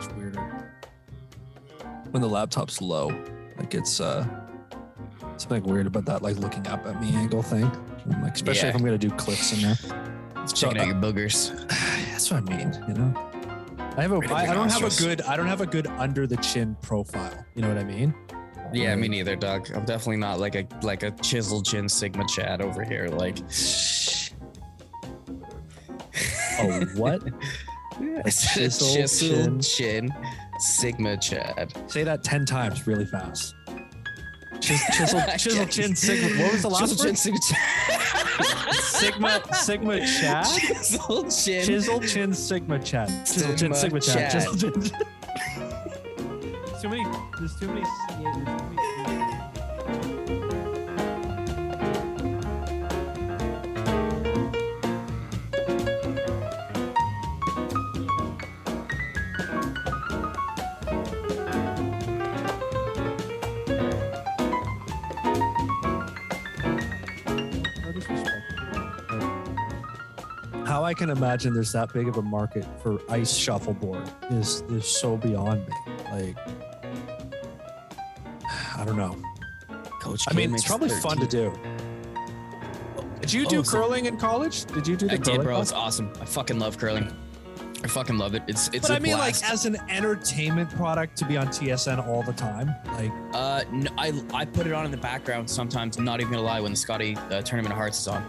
much weirder when the laptop's low. Like it's uh something weird about that, like looking up at me angle thing. Like especially if I'm gonna do clips in there. It's checking So, out your boogers. That's what I mean, you know. I have a I, I don't have a good I don't have a good under the chin profile. You know what I mean? Yeah, me neither, Doug. I'm definitely not like a like a chiseled chin Sigma Chad over here. Like, Oh what? I said chiseled chiseled chin Sigma Chad. Say that ten times really fast. Chis- chisel, chisel chin sigma. What was the last Chiseled word? chin Sigma Chad. Sigma Sigma Chad. Chiseled chin. Chisel chin Sigma Chad. Chisel chin Sigma Sigma Chad. Chad. Chisel chin. There's too many. There's too many. yeah, there's too I can imagine there's that big of a market for ice shuffleboard is is so beyond me. Like, I don't know. Coach I mean, it's probably fun to do. Did you Oh, do so- curling in college? Did you do the I curling? did, bro. class? It's awesome. I fucking love curling. I fucking love it. It's it's But I mean, blast. like as an entertainment product to be on TSN all the time, like Uh, no, I I put it on in the background sometimes. I'm not even gonna lie. When the Scotty uh, Tournament of Hearts is on,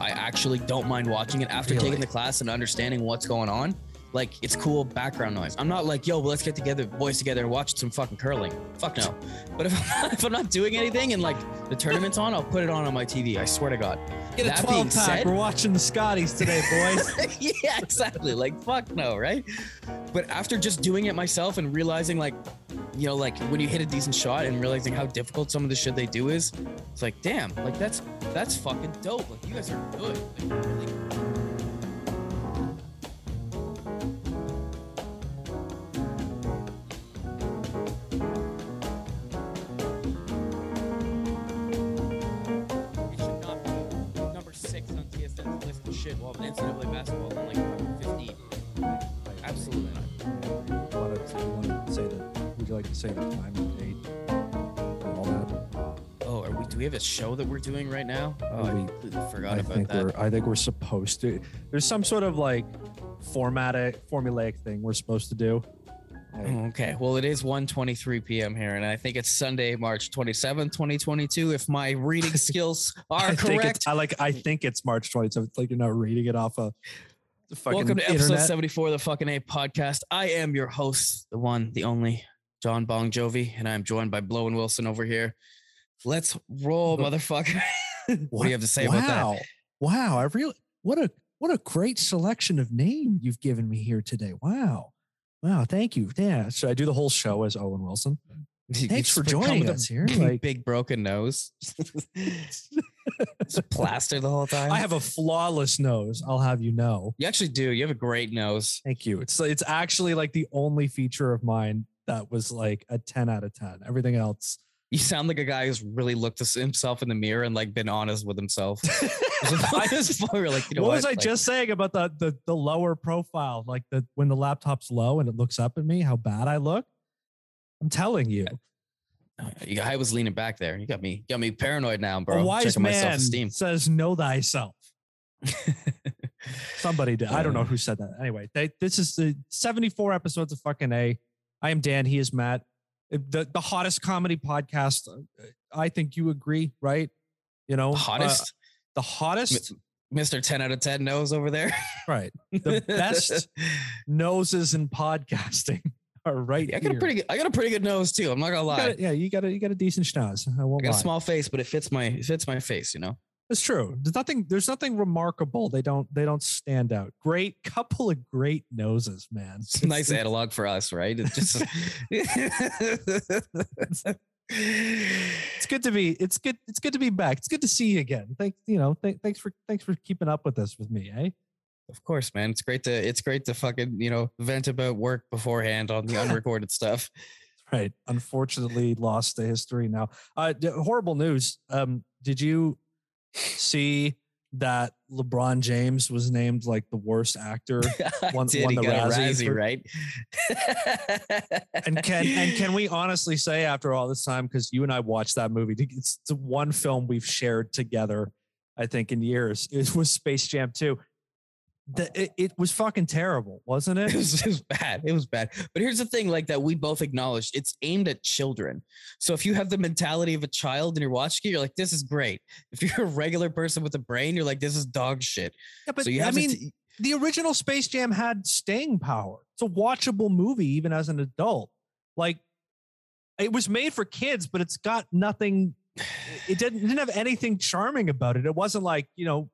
I actually don't mind watching it after Really? taking the class and understanding what's going on. Like it's cool background noise. I'm not like, yo, well, let's get together, boys together, and watch some fucking curling. Fuck no. But if I'm not, if I'm not doing anything and like the tournament's on, I'll put it on on my TV. I swear to God. get a 12 being pack. said- We're watching the Scotties today, boys. yeah, exactly. Like fuck no, right? But after just doing it myself and realizing like, you know, like when you hit a decent shot and realizing how difficult some of the shit they do is, it's like, damn, like that's that's fucking dope. Like you guys are good. Like, really show that we're doing right now? Uh, oh, I We- completely forgot I about think that. we're. I think we're supposed to. There's some sort of like formatic, formulaic thing we're supposed to do. Like, Oh, Okay, well, it is 1:23 p.m. here, and I think it's Sunday, March 27th, 2022. If my reading skills are I correct. I like. I think it's March 27th. Like you're not reading it off of Welcome to episode internet. 74 of the fucking A podcast. I am your host, the one, the only, John Bong Jovi, and I'm joined by Blow and Wilson over here. Let's roll, What- motherfucker. what do you have to say about that? wow. Wow. I really. What a what a great selection of name you've given me here today. Wow. Wow. Thank you. Yeah. Should I do the whole show as Owen Wilson? Thanks for joining us here, Big, like- big broken nose. Just plaster the whole time. I have a flawless nose. I'll have you know. You actually do. You have a great nose. Thank you. It's it's actually like the only feature of mine that was like a 10 out of 10. Everything else. You sound like a guy who's really looked at himself in the mirror and like been honest with himself. I just- like, you know what, what? was I Like, just saying about the, the the lower profile? Like the when the laptop's low and it looks up at me, how bad I look? I'm telling you. you- I was leaning back there. You got me, got me paranoid now, bro. a wise Checking my man self-esteem. says, "Know thyself." Somebody did. I don't know who said that. Anyway, they, this is the 74 episodes of fucking A. I am Dan. He is Matt. Uh, The the hottest comedy podcast. uh, I think you agree, right? You know, uh, Hottest, the hottest, Mr. 10 out of 10 nose over there. right? The best noses in podcasting are right I got a pretty good, I got a pretty good nose too. I'm not gonna You lie. got a- yeah, you got a you got a decent schnoz. I I won't got a small face, but it fits my it fits my face, you know. It's true. There's nothing. There's nothing remarkable. They don't. They don't stand out. Great couple of great noses, man. It's a nice analog for us, right? It just It's good to be. It's good. It's good to be back. It's good to see you again. Thanks. You know. Th- thanks for. Thanks for keeping up with us with me. Eh. Of course, man. It's great to it's great to fucking, you know, vent about work beforehand on the unrecorded stuff. Right. Unfortunately, lost to history now. Uh, d- horrible news. Um, did you see that LeBron James was named like the worst actor. Won- did. won the Razzie right? And can and can we honestly say after all this time, because you and I watched that movie, it's the one film we've shared together, I think, in years. It was Space Jam 2. The, it, it was fucking terrible, wasn't it it? was, it was bad. It was bad. But here's the thing, like that we both acknowledged, it's aimed at children. So if you have the mentality of a child and you're watching it, you're like, this is great. If you're a regular person with a brain, you're like, this is dog shit. Yeah, but so you I mean, t- the original Space Jam had staying power. It's a watchable movie, even as an adult. Like, it was made for kids, but it's got nothing. It didn't, it didn't have anything charming about it. It wasn't like you know.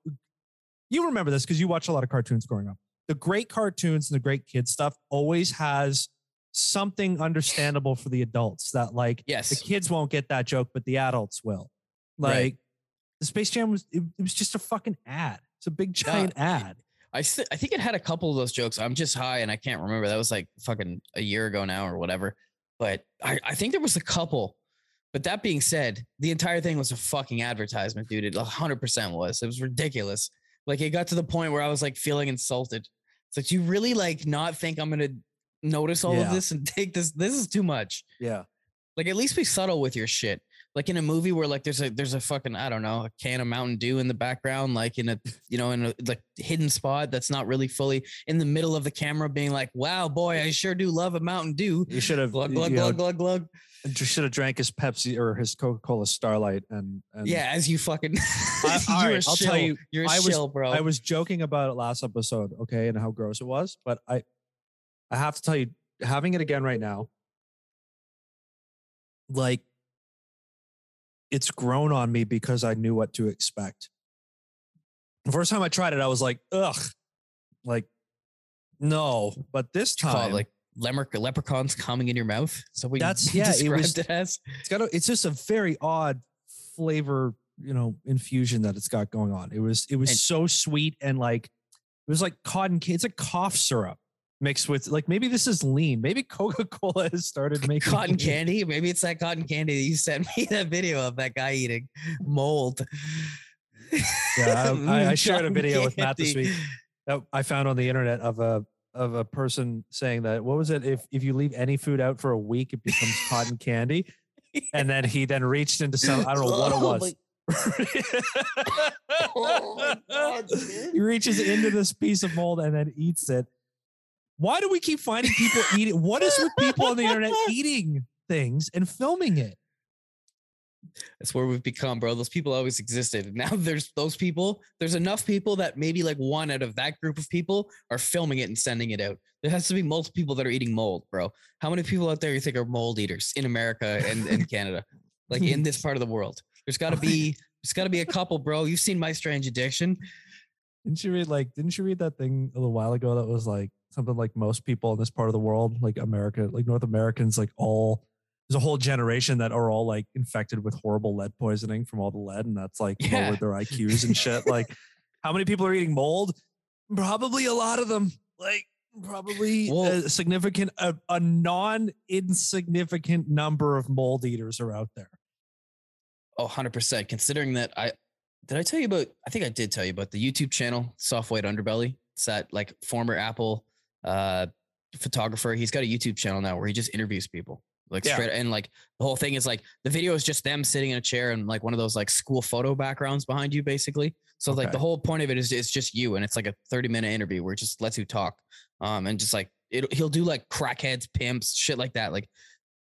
You remember this because you watch a lot of cartoons growing up. The great cartoons and the great kid stuff always has something understandable for the adults that like yes. the kids won't get that joke, but the adults will. Like Right. the Space Jam was it, it was just a fucking ad. It's a big giant ad. I I think it had a couple of those jokes. I'm just high and I can't remember. That was like fucking a year ago now or whatever. But I, I think there was a couple. But that being said, the entire thing was a fucking advertisement, dude. It 100% was. It was ridiculous. Like it got to the point where I was like feeling insulted. It's like, do you really like not think I'm gonna notice all of this and take this? This is too much. Yeah. Like at least be subtle with your shit. Like in a movie where like there's a there's a fucking I don't know a can of Mountain Dew in the background, like in a you know in a like hidden spot that's not really fully in the middle of the camera, being like, "Wow, boy, I sure do love a Mountain Dew." You should have Glug glug you know, glug glug glug. should have drank his Pepsi or his Coca Cola Starlight and, and Yeah, as you fucking. I- all right, I'll tell you, you're a I was- shill, bro. I was joking about it last episode, okay, and how gross it was, but I I have to tell you, having it again right now, like it's grown on me because I knew what to expect. The first time I tried it, I was like, ugh, like no. But this What call it, time, like lemer- leprechauns coming in your mouth. So we That's- yeah, it was- it as. it's got a, it's just a very odd flavor you know infusion that it's got going on it was it was And- so sweet and like it was like cotton ca- it's a cough syrup mixed with like maybe this is lean. Maybe coca-cola has started making cotton candy. Maybe it's that cotton candy that you sent me that video of that guy eating mold. yeah I, I, shared a video with matt this week that i found on the internet of a of a person saying that what was it? If if you leave any food out for a week it becomes cotton candy. And then he then reached into some i don't know what it Oh was. my- Oh my God, he reaches into this piece of mold and then eats it. Why do we keep finding people eating? What is with people on the internet eating things and filming it? That's where we've become, bro. Those people always existed. Now there's those people. There's enough people that maybe like one out of that group of people are filming it and sending it out. There has to be multiple people that are eating mold, bro. How many people out there you think are mold eaters in America and, and Canada? Like in this part of the world? There's gotta be there's gotta be a couple, bro. You've seen my strange addiction. Didn't you read like? Didn't you read that thing a little while ago that was like something like most people in this part of the world, like America, like North Americans, like all there's a whole generation that are all like infected with horrible lead poisoning from all the lead, and that's like Yeah. lowered their IQs and shit. Like, how many people are eating mold? Probably a lot of them. Like, probably Well- a significant, a, a non insignificant number of mold eaters are out there. Oh, 100%. Considering that I did I tell you about I think I did tell you about the YouTube channel Soft White Underbelly. It's that like former Apple uh photographer. He's got a YouTube channel now where he just interviews people. Like Yeah. straight and like the whole thing is like the video is just them sitting in a chair and like one of those like school photo backgrounds behind you basically. So like the whole point of it is it's just you and it's like a 30 minute interview where it just lets you talk. Um and just like it, he'll do like crackheads, pimps, shit like that. Like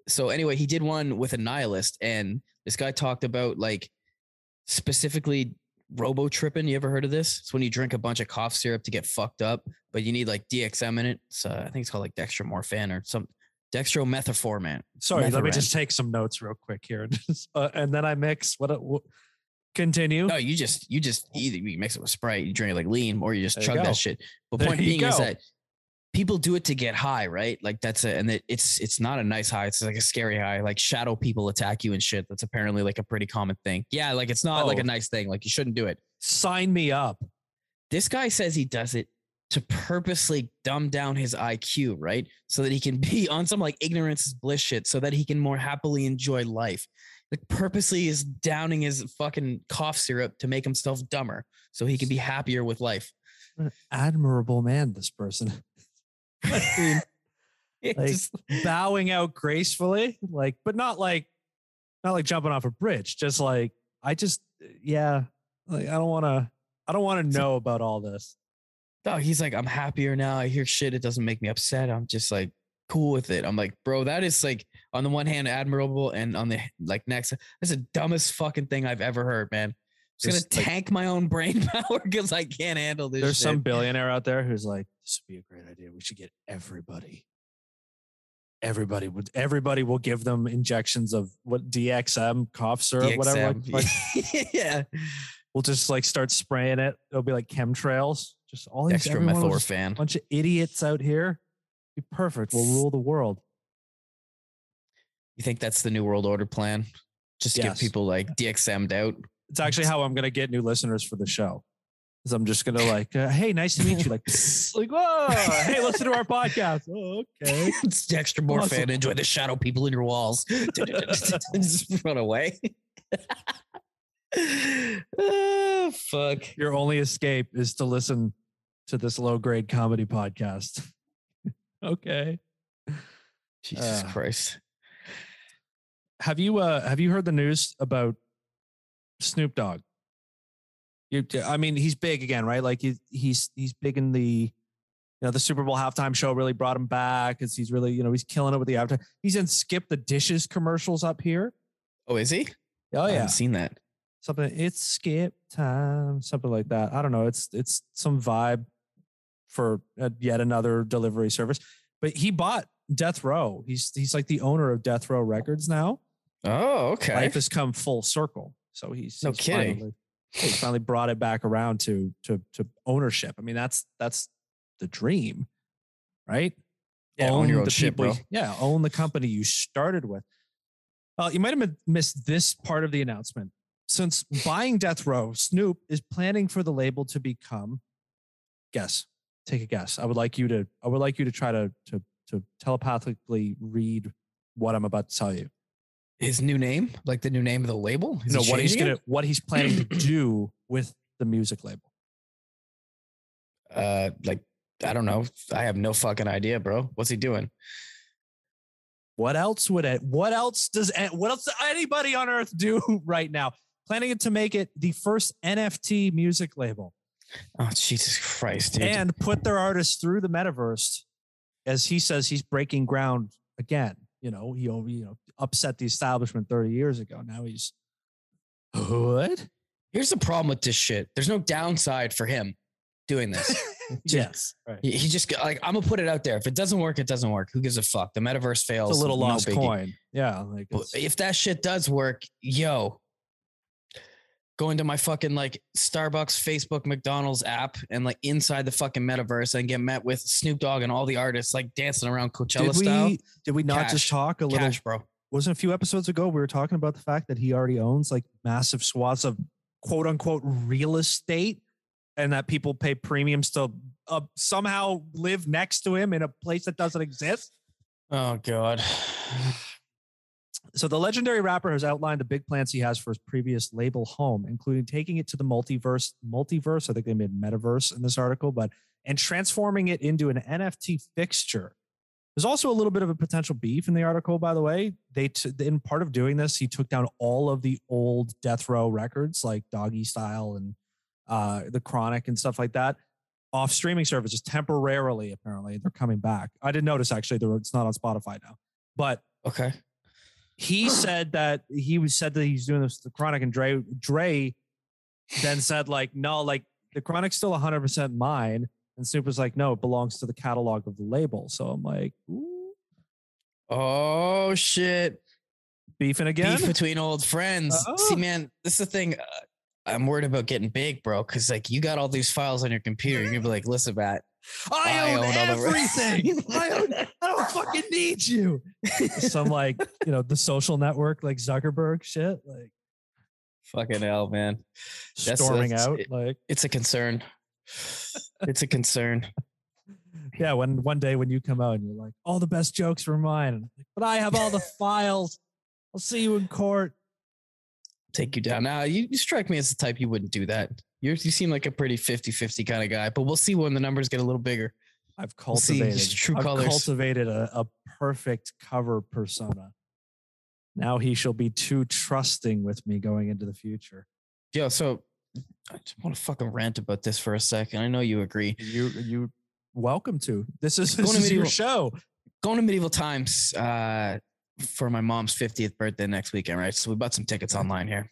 so anyway, he did one with a nihilist, and this guy talked about like specifically robo tripping. You ever heard of this? It's when you drink a bunch of cough syrup to get fucked up, but you need like DXM in it. So I think it's called like dextromorphan or some dextromethaforman. Sorry, let me just take some notes real quick here, uh, and then I mix. What? what continue. No, you just you just either you mix it with Sprite, you drink it like lean, or you just There chug go. that shit. But There point you being is that people do it to get high, right? Like that's a and it, it's it's not a nice high. It's like a scary high. Like shadow people attack you and shit. That's apparently like a pretty common thing. Yeah, like it's not like Oh. a nice thing. Like you shouldn't do it. Sign me up. This guy says he does it to purposely dumb down his IQ, right? So that he can be on some like ignorance is bliss shit, so that he can more happily enjoy life. like purposely is downing his fucking cough syrup to make himself dumber so he can be happier with life. An admirable man, this person. I mean, like just- bowing out gracefully, like, but not like, not like jumping off a bridge. Just like, I just, yeah, like, I don't want to, I don't want to know about all this. oh, he's like, I'm happier now. I hear shit. It doesn't make me upset. I'm just like cool with it. I'm like, bro, that is like on the one hand admirable, and on the like next, that's the dumbest fucking thing I've ever heard, man. Just gonna like- tank my own brain power because I can't handle this. There's shit. some billionaire out there who's like, this would be a great idea. We should get everybody. Everybody would. Everybody will give them injections of what DXM cough syrup, whatever. DXM. Like, like, yeah, we'll just like start spraying it. It'll be like chemtrails. Just all these extra everyone will just- methorphan. bunch of idiots out here. Be perfect. We'll rule the world. You think that's the new world order plan? Just Yes. get people like DXM'd out. It's actually how I'm gonna get new listeners for the show. Is I'm just gonna like, uh, hey, nice to meet you. Like, like, whoa, hey, listen to our podcast. Oh, okay. It's Dexter more Awesome. fan. Enjoy the shadow people in your walls. Just run away. Ah, fuck. Your only escape is to listen to this low grade comedy podcast. okay. Jesus Uh, Christ. Have you uh have you heard the news about Snoop Dogg? You, I mean, he's big again, right? Like he's he's he's big in the you know the Super Bowl halftime show really brought him back because he's really you know he's killing it with the halftime. He's in Skip the Dishes commercials up here. Oh, is he? Oh yeah, I haven't seen that. something. It's skip time, something like that. I don't know. It's it's some vibe for uh, yet another delivery service. But he bought Death Row. He's he's like the owner of Death Row Records now. Oh, okay. life has come full circle. So he's No he's kidding. Finally, he's finally brought it back around to to to ownership. I mean, that's that's the dream, right? Yeah, own your own the people- bro. Yeah, own the company you started with. Uh, you might have missed this part of the announcement. Since buying Death Row, Snoop is planning for the label to become. Guess. Take a guess. I would like you to. I would like you to try to to to telepathically read what I'm about to tell you. His new name, like the new name of the label. Is he what he's gonna what he's planning to do with the music label. Uh, like I don't know. I have no fucking idea, bro. What's he doing? What else would it? What else does what else does anybody on earth do right now? Planning it to make it the first NFT music label Oh, Jesus Christ, dude. and put their artists through the metaverse, as he says he's breaking ground again. You know, he over you know upset the establishment thirty years ago. Now he's what? Here's the problem with this shit. There's no downside for him doing this. yes, right. he, he just like I'm gonna put it out there. If it doesn't work, it doesn't work. Who gives a fuck? The metaverse fails. It's a little no lost biggie. coin. Yeah, like if that shit does work, yo, go into my fucking like Starbucks, Facebook, McDonald's app and like inside the fucking metaverse and get met with Snoop Dogg and all the artists like dancing around Coachella did we style. did we not just talk a little Cash, bro. wasn't a few episodes ago we were talking about the fact that he already owns like massive swaths of quote unquote real estate and that people pay premiums to uh, somehow live next to him in a place that doesn't exist Oh god. so the legendary rapper has outlined the big plans he has for his previous label home including taking it to the multiverse multiverse i think they made metaverse in this article but and transforming it into an nft fixture. There's also a little bit of a potential beef in the article by the way. They t- in part of doing this he took down all of the old death row records like doggy style and uh the chronic and stuff like that off streaming services temporarily apparently. They're coming back. I didn't notice actually. It's not on spotify now. But Okay. He said that he was said that he's doing this the chronic and Dre Dre then said like no like the chronic's still 100% mine and Snoop was like no it belongs to the catalog of the label so I'm like ooh, Oh shit. beefing again Beef between old friends. Oh. See, man, this is the thing. Uh, I'm worried about getting big, bro. Cause like you got all these files on your computer. You're gonna be like, listen, Matt. I, I own, own everything I, own, I don't fucking need you some like you know the social network like Zuckerberg shit like Fucking hell, man. That's- storming that's- out it- like It's a concern. It's a concern. yeah when one day when you come out and you're like all the best jokes were mine like, but i have all the files i'll see you in court take you down. Now you, you strike me as the type you wouldn't do that. You're, you seem like a pretty 50-50 kind of guy, but we'll see when the numbers get a little bigger. I've see cultivated his true I've colors. cultivated a, a perfect cover persona. Now he shall be too trusting with me going into the future. Yeah, so I just want to fucking rant about this for a second. I know you agree. You you welcome to. This is, Going this to is your medieval- show. Going to medieval times uh, for my mom's 50th birthday next weekend, right? So we bought some tickets online here.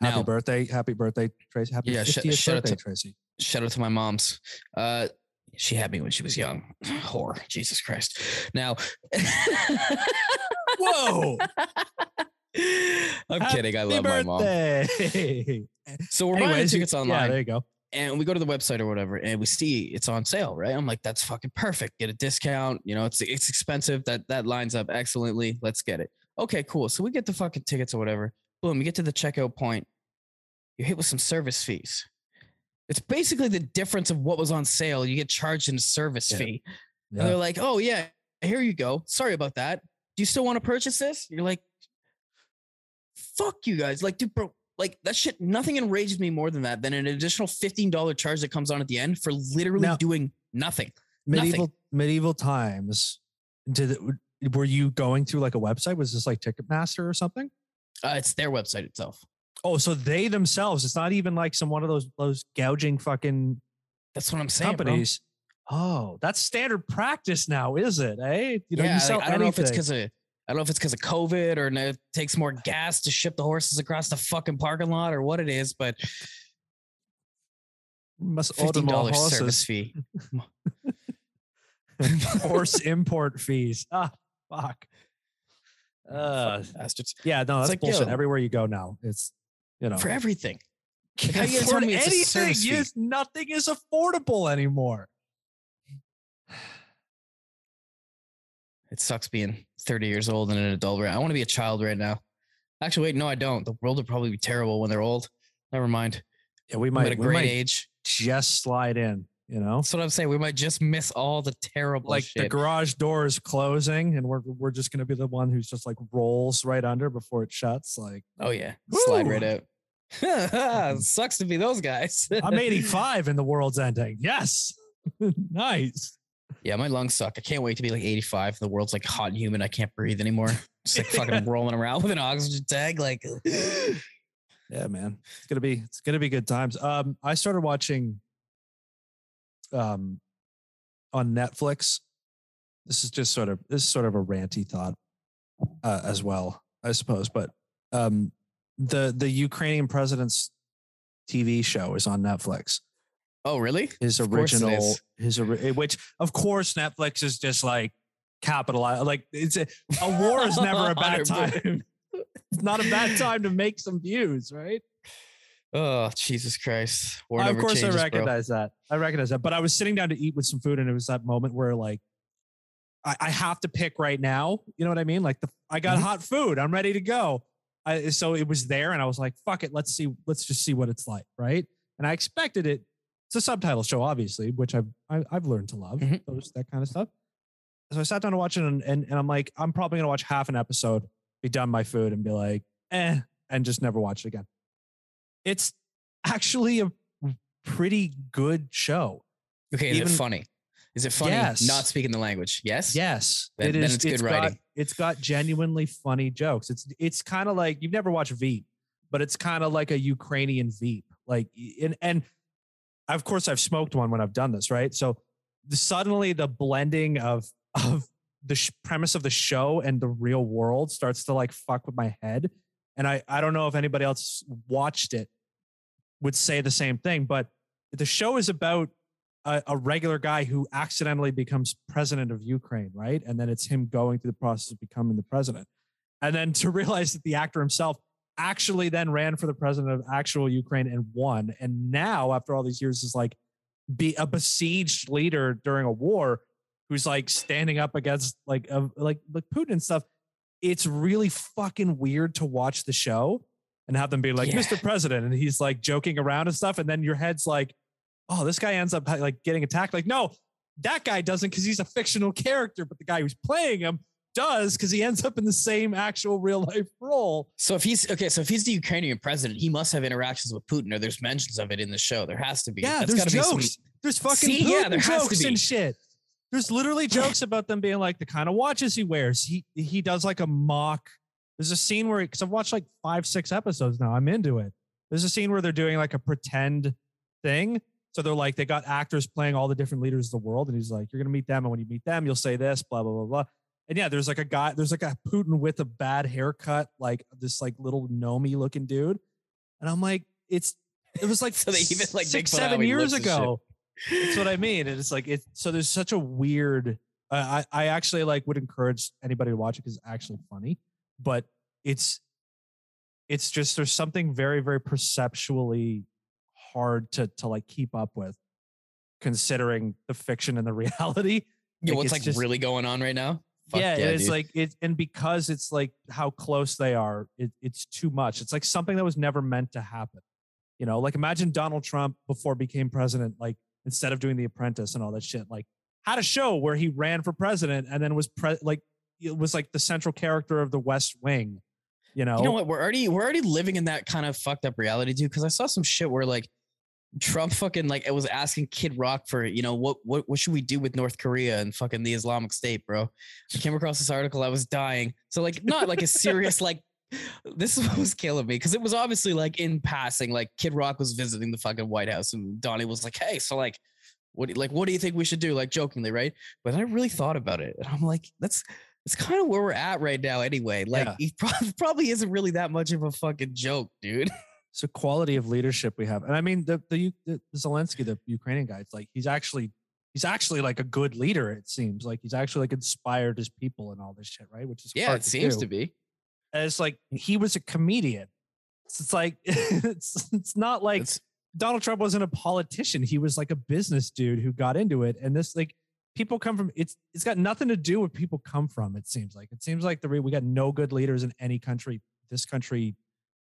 Happy Now- birthday. Happy birthday, Tracy. Happy Yeah, sh- 50th shout out birthday, to- Tracy. Shout out to my mom's. Uh, she had me when she was young. Whore, Jesus Christ. Now, Whoa. I'm kidding. I Happy love my mom. So we're buying Anyways, tickets Yeah, online. there you go. and we go to the website or whatever and we see it's on sale right i'm like that's fucking perfect get a discount you know it's it's expensive that that lines up excellently let's get it okay cool so we get the fucking tickets or whatever boom you get to the checkout point you're hit with some service fees it's basically the difference of what was on sale you get charged in a service Yeah. fee and they're like oh yeah here you go sorry about that do you still want to purchase this you're like fuck you guys like dude bro like that shit nothing enrages me more than that than an additional $15 charge that comes on at the end for literally Now- doing nothing medieval medieval times. Did it, were you going through like a website? Was this like Ticketmaster or something? Uh, it's their website itself Oh, so they themselves. It's not even like some one of those those gouging fucking that's what i'm saying bro. companies. Oh, that's standard practice now, is it? Eh? You know, yeah you sell like, i don't know if it's because of I don't know if it's because of COVID or no- it takes more gas to ship the horses across the fucking parking lot or what it is, but must fifteen dollars service fee. horse import fees. Ah, fuck. Uh, bastards yeah, no, that's like, bullshit. yo. Everywhere you go now, it's you know for everything. how you gonna tell afford me anything. Yes, nothing is affordable anymore. It sucks being 30 years old and an adult. Right? I want to be a child right now. Actually, wait, no, I don't. The world will probably be terrible when they're old. Never mind. Yeah, we I'm might, at a great might age. just slide in. You know, That's what I'm saying. We might just miss all the terrible like the garage door is closing, and we're we're just gonna be the one who's just like rolls right under before it shuts. Like oh yeah, slide right out. Sucks to be those guys. I'm 85 and the world's ending. Yes, nice. yeah, my lungs suck. I can't wait to be like 85. The world's like hot and humid. I can't breathe anymore. Just like fucking rolling around with an oxygen tag. Like, Yeah, man. It's gonna be it's gonna be good times. Um, I started watching um on Netflix. This is just sort of this is sort of a ranty thought uh, as well, I suppose. But um the the Ukrainian president's TV show is on Netflix. oh really? His Of original, his ori- which of course Netflix is just like capitalize. Like it's a, a war is never a bad time. it's not a bad time to make some views, right? Oh Jesus Christ! Of course, changes, I bro. recognize that. I recognize that. But I was sitting down to eat with some food, and it was that moment where like I, I have to pick right now. You know what I mean? Like the I got Mhm. hot food. I'm ready to go. I, so it was there, and I was like, "Fuck it, let's see. Let's just see what it's like." Right? And I expected it. It's a subtitle show, obviously, which I've I, I've learned to love Mhm. those that kind of stuff. So I sat down to watch it, and, and and I'm like, I'm probably gonna watch half an episode, be done my food, and be like, eh, and just never watch it again. It's actually a pretty good show. Okay, is Even- it funny? Is it funny? Yes. Not speaking the language. Yes. Yes, Then- it then is. it's good got, writing. it's got genuinely funny jokes. It's it's kind of like you've never watched Veep, but it's kind of like a Ukrainian Veep. Like and and of course I've smoked one when I've done this, right? So the, suddenly the blending of of the sh- premise of the show and the real world starts to like fuck with my head. And I I don't know if anybody else watched it would say the same thing, but the show is about a, a regular guy who accidentally becomes president of Ukraine, right? And then it's him going through the process of becoming the president. And then to realize that the actor himself actually then ran for the president of actual Ukraine and won. And now, after all these years, is like be a besieged leader during a war who's like standing up against like uh, like like Putin and stuff. It's really fucking weird to watch the show and have them be like, Yeah. Mr. President, and he's like joking around and stuff. And then your head's like, oh, this guy ends up like getting attacked. Like, no, that guy doesn't because he's a fictional character, but the guy who's playing him does because he ends up in the same actual real life role. So if he's okay, so if he's the Ukrainian president, he must have interactions with Putin, or there's mentions of it in the show. There has to be. Yeah, That's there's gotta be some- jokes. There's fucking See? Yeah, Putin there has to jokes and shit. There's literally jokes about them being like the kind of watches he wears. He he does like a mock. There's a scene where because I've watched like five six episodes now. I'm into it. There's a scene where they're doing like a pretend thing. So they're like they got actors playing all the different leaders of the world, and he's like, "You're gonna meet them, and when you meet them, you'll say this, blah blah blah blah." And yeah, there's like a guy. There's like a Putin with a bad haircut, like this like little gnomey looking dude, and I'm like, it's it was like So they even, like, six seven years ago. That's what I mean. And it's like it's so there's such a weird. I I I actually like would encourage anybody to watch it because it's actually funny, but it's it's just there's something very very perceptually hard to to like keep up with, considering the fiction and the reality. Yeah, Like, what's like just- really going on right now? Fuck yeah, it's dude. like it, and because it's like how close they are, it, it's too much. It's like something that was never meant to happen. You know, like imagine Donald Trump before became president, like instead of doing The Apprentice and all that shit, like had a show where he ran for president and then was pre- like it was like the central character of The West Wing. You know, You know what? We're already we're already living in that kind of fucked up reality, dude. Because I saw some shit where like Trump fucking like it was asking Kid Rock for you know what what what should we do with North Korea and fucking the Islamic State, bro. I came across this article, I was dying. So like not like a serious like. This is what was killing me because it was obviously like in passing, like Kid Rock was visiting the fucking White House and Donnie was like, "Hey, so like, what do you, like what do you think we should do?" Like jokingly, right? But I really thought about it, and I'm like, that's it's kind of where we're at right now, anyway. Like, Yeah. he prob- probably isn't really that much of a fucking joke, dude. it's a quality of leadership we have. And I mean, the the, the Zelensky, the Ukrainian guy, it's like he's actually he's actually like a good leader. It seems like he's actually like inspired his people and all this shit, right? Which is Yeah, it seems do. to be. And it's like he was a comedian. It's, it's like it's it's not like It's, Donald Trump wasn't a politician. He was like a business dude who got into it. And this like people come from it's it's got nothing to do with people come from. It seems like it seems like the we got no good leaders in any country. This country,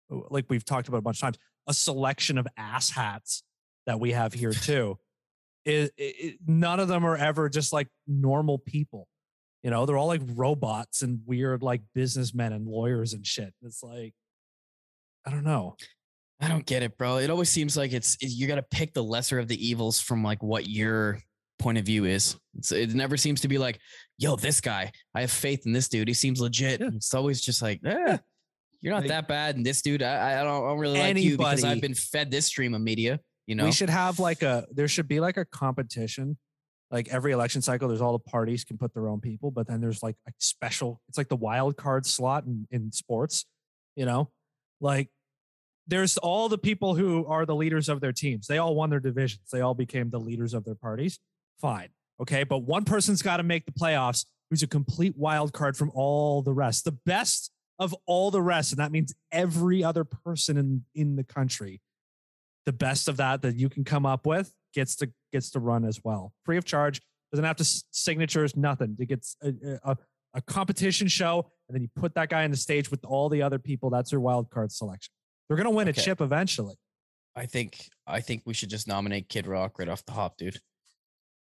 like we've talked about a bunch of times, a selection of ass hats that we have here too. None of them are ever just like normal people. You know, they're all like robots and weird like businessmen and lawyers and shit. It's like, I don't know. I don't get it, bro. It always seems like it's you got to pick the lesser of the evils from like what your point of view is. It's, it never seems to be like, yo, this guy, I have faith in this dude. He seems legit. Yeah. It's always just like, eh, Yeah. you're not Like- that bad. And this dude, I, I don't, I don't really like you because I've been fed this stream of media. You know, We should have like a there should be like a competition. Like every election cycle, there's all the parties can put their own people, but then there's like a special, it's like the wild card slot in, in sports, you know? Like there's all the people who are the leaders of their teams. They all won their divisions. They all became the leaders of their parties. Fine. Okay. But one person's got to make the playoffs who's a complete wild card from all the rest. The best of all the rest. And that means every other person in, in the country the best of that that you can come up with gets to gets to run as well free of charge doesn't have to s- signatures nothing it gets a, a, a competition show and then you put that guy on the stage with all the other people that's your wild card selection they're going to win Okay. a chip eventually I think, I think we should just nominate Kid Rock right off the hop, dude.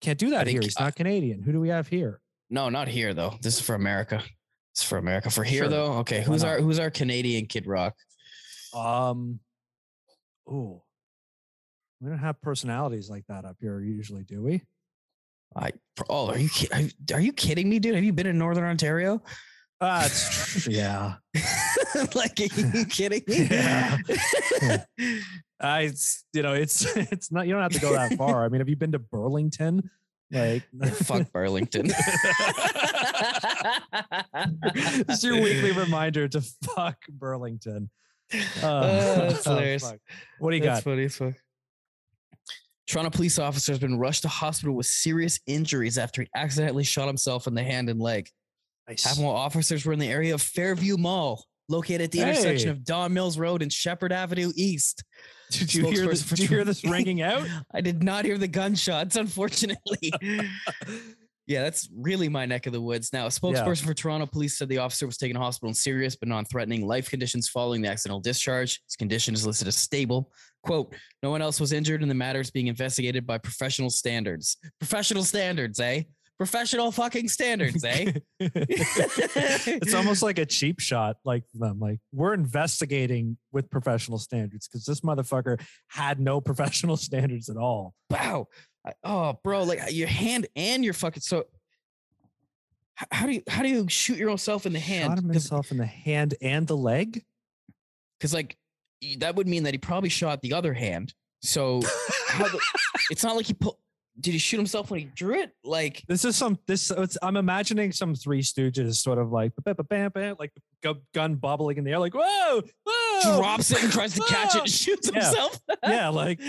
can't do that here he's I- not canadian who do we have here No, not here though. This is for America. It's for America. For here Sure. though, okay. Who's our who's our Canadian Kid Rock? um oh we don't have personalities like that up here usually do we I oh, are you are you- kidding me, dude? Have you been in Northern Ontario? uh, yeah like, are you kidding me? Yeah. I, it's, you know, it's it's not. You don't have to go that far. I mean, have you been to Burlington? Like, Fuck Burlington. it's your weekly reminder to fuck Burlington. Uh, that's hilarious. fuck. What do you That's got? funny as fuck. Toronto police officer has been rushed to hospital with serious injuries after he accidentally shot himself in the hand and leg. Half more officers were in the area of Fairview Mall, located at the intersection of Don Mills Road and Sheppard Avenue East. Did you hear spokesperson this? Did you hear this ringing out? I did not hear the gunshots, unfortunately. yeah, that's really my neck of the woods. Now, a spokesperson for Toronto police said the officer was taken to hospital in serious but non-threatening life conditions following the accidental discharge. His condition is listed as stable. Quote, no one else was injured and the matter is being investigated by professional standards. Professional standards, eh? professional fucking standards, eh? it's almost like a cheap shot, like them. Like we're investigating with professional standards because this motherfucker had no professional standards at all. wow. Oh, bro, like your hand and your fucking so. How do you how do you shoot yourself in the hand? Shot himself in the hand and the leg. Because like that would mean that he probably shot the other hand. So how the, it's not like he put. Did he shoot himself when he drew it? Like This is some this. It's, I'm imagining some Three Stooges sort of like bam, bam, bam, like gun bobbling in the air, like whoa, whoa, drops it and tries to catch it and shoots Yeah. himself. yeah, like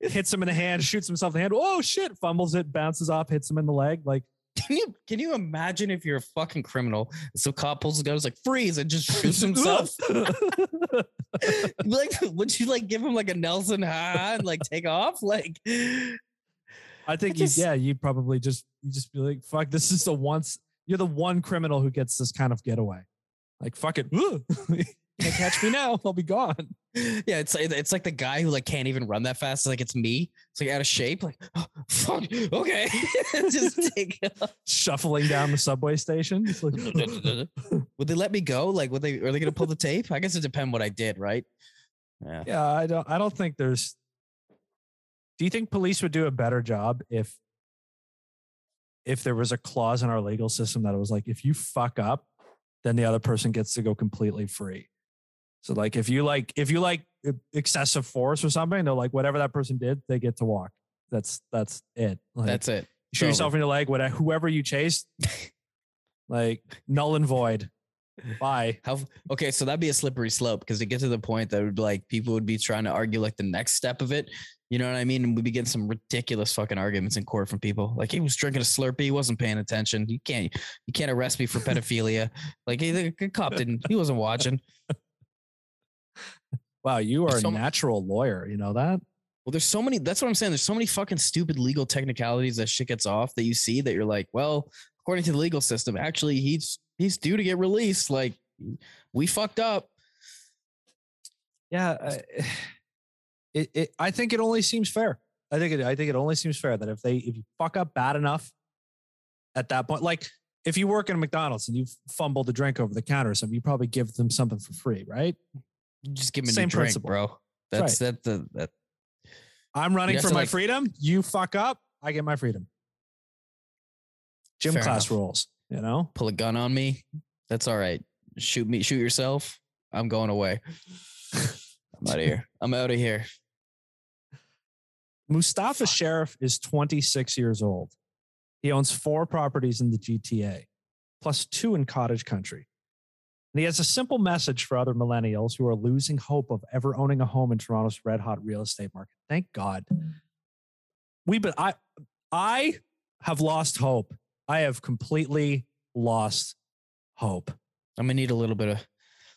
hits him in the hand, shoots himself in the hand. Oh shit! Fumbles it, bounces off, hits him in the leg. Like Can you can you imagine if you're a fucking criminal? So cop pulls the gun, is like freeze, and just shoots himself. like, would you like give him like a Nelson ha and like take off? Like, I think just- you, yeah, you probably just you just be like, fuck, this is the once you're the one criminal who gets this kind of getaway. Like fuck it, can't catch me now. I'll be gone. yeah, it's it's like the guy who like can't even run that fast. Like it's me. It's like out of shape. Like, oh, fuck. Okay, just take. Shuffling down the subway station. Like, Would they let me go? Like, would they? Are they gonna pull the tape? I guess it depends what I did, right? Yeah. yeah, I don't. I don't think there's. Do you think police would do a better job if if there was a clause in our legal system that it was like if you fuck up, then the other person gets to go completely free. So like if you like if you like e- excessive force or something, they're like whatever that person did, they get to walk. That's that's it. Like, That's it. shoot over. yourself in your leg, whatever whoever you chased, like null and void. Bye. How okay, so that'd be a slippery slope because to get to the point that would be like people would be trying to argue like the next step of it. You know what I mean? And we'd be getting some ridiculous fucking arguments in court from people. Like he was drinking a Slurpee, he wasn't paying attention. You can't you can't arrest me for pedophilia. like he, the cop didn't, he wasn't watching. Wow, you are a natural lawyer. You know that? Well, there's so many. That's what I'm saying. There's so many fucking stupid legal technicalities that shit gets off that you see that you're like, well, according to the legal system, actually he's he's due to get released. Like we fucked up. Yeah, I- it, it. I think it only seems fair. I think it. I think it only seems fair that if they if you fuck up bad enough, at that point, like if you work in a McDonald's and you fumbled a drink over the counter or something, you probably give them something for free, right? Just give me a Same drink, principle. bro. That's that the that I'm running for my like- freedom. You fuck up, I get my freedom. Gym class enough. rules, you know. pull a gun on me. That's all right. Shoot me, shoot yourself. I'm going away. I'm out of here. I'm out of here. Mustafa. Sheriff is 26 years old. He owns four properties in the GTA, plus two in cottage country. And he has a simple message for other millennials who are losing hope of ever owning a home in Toronto's red hot real estate market. Thank God. We but I I have lost hope. I have completely lost hope. I'm gonna need a little bit of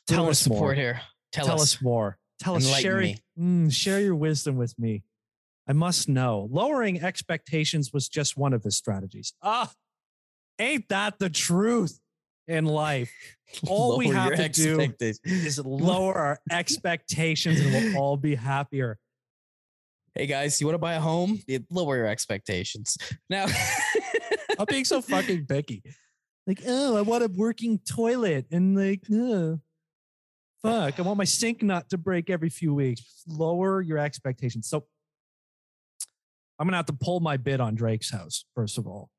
Tell little bit of us more. support here. Tell, Tell us. us more. Tell us. Enlighten Share, me. Mm, share your wisdom with me. I must know. Lowering expectations was just one of his strategies. Ah, ain't that the truth in life? All we have to do is lower our expectations and we'll all be happier. Hey guys, you want to buy a home? Lower your expectations. Now, I'm being so fucking picky. Like, oh, I want a working toilet and like, fuck, I want my sink not to break every few weeks. Lower your expectations. So I'm gonna have to pull my bid on Drake's house, first of all.